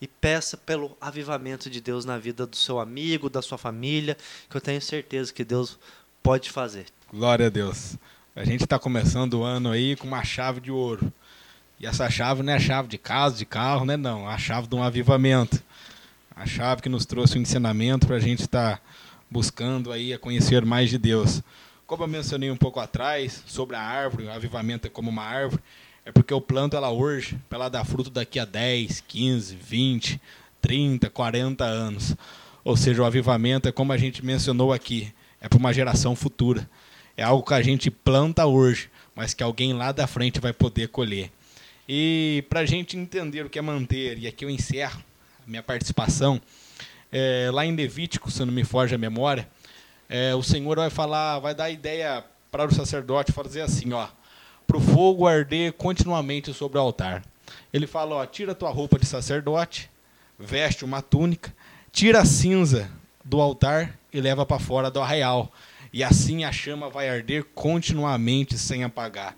e peça pelo avivamento de Deus na vida do seu amigo, da sua família, que eu tenho certeza que Deus pode fazer. Glória a Deus. A gente está começando o ano aí com uma chave de ouro. E essa chave não é a chave de casa, de carro, né? Não, é a chave de um avivamento. A chave que nos trouxe o um ensinamento para a gente estar tá buscando aí a conhecer mais de Deus. Como eu mencionei um pouco atrás sobre a árvore, o avivamento é como uma árvore, é porque eu planto ela hoje para ela dar fruto daqui a 10, 15, 20, 30, 40 anos. Ou seja, o avivamento é como a gente mencionou aqui, é para uma geração futura. É algo que a gente planta hoje, mas que alguém lá da frente vai poder colher. E para a gente entender o que é manter, e aqui eu encerro a minha participação, é, lá em Levítico, se não me foge a memória, é, o Senhor vai falar, vai dar ideia para o sacerdote fazer assim, ó, para o fogo arder continuamente sobre o altar. Ele fala, ó, tira a tua roupa de sacerdote, veste uma túnica, tira a cinza do altar e leva para fora do arraial. E assim a chama vai arder continuamente sem apagar.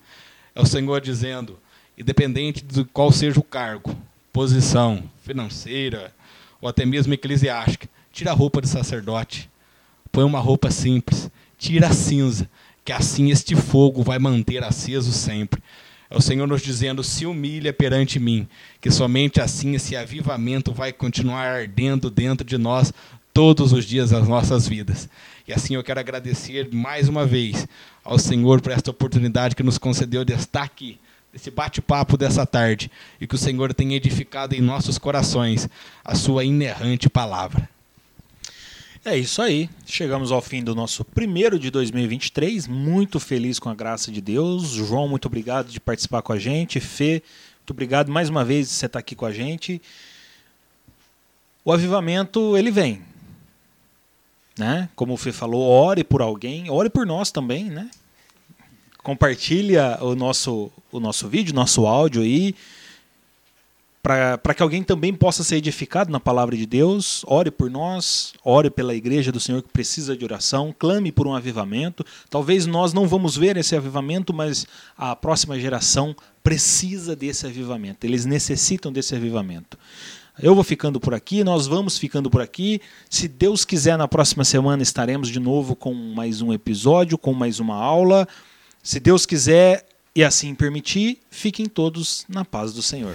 É o Senhor dizendo, independente de qual seja o cargo, posição financeira, ou até mesmo eclesiástica. Tira a roupa de sacerdote, põe uma roupa simples, tira a cinza, que assim este fogo vai manter aceso sempre. É o Senhor nos dizendo: se humilha perante mim, que somente assim esse avivamento vai continuar ardendo dentro de nós todos os dias das nossas vidas. E assim eu quero agradecer mais uma vez ao Senhor por esta oportunidade que nos concedeu de estar aqui, desse bate-papo dessa tarde, e que o Senhor tenha edificado em nossos corações a sua inerrante palavra. É isso aí. Chegamos ao fim do nosso primeiro de 2023. Muito feliz com a graça de Deus. João, muito obrigado de participar com a gente. Fê, muito obrigado mais uma vez de você estar aqui com a gente. O avivamento, ele vem. Né? Como o Fê falou, ore por alguém, ore por nós também, né? Compartilha o nosso, o nosso vídeo, nosso áudio aí para que alguém também possa ser edificado na palavra de Deus, ore por nós, ore pela igreja do Senhor que precisa de oração, clame por um avivamento. Talvez nós não vamos ver esse avivamento, mas a próxima geração precisa desse avivamento, eles necessitam desse avivamento. Eu vou ficando por aqui, nós vamos ficando por aqui. Se Deus quiser, na próxima semana estaremos de novo com mais um episódio, com mais uma aula. Se Deus quiser e assim permitir, fiquem todos na paz do Senhor.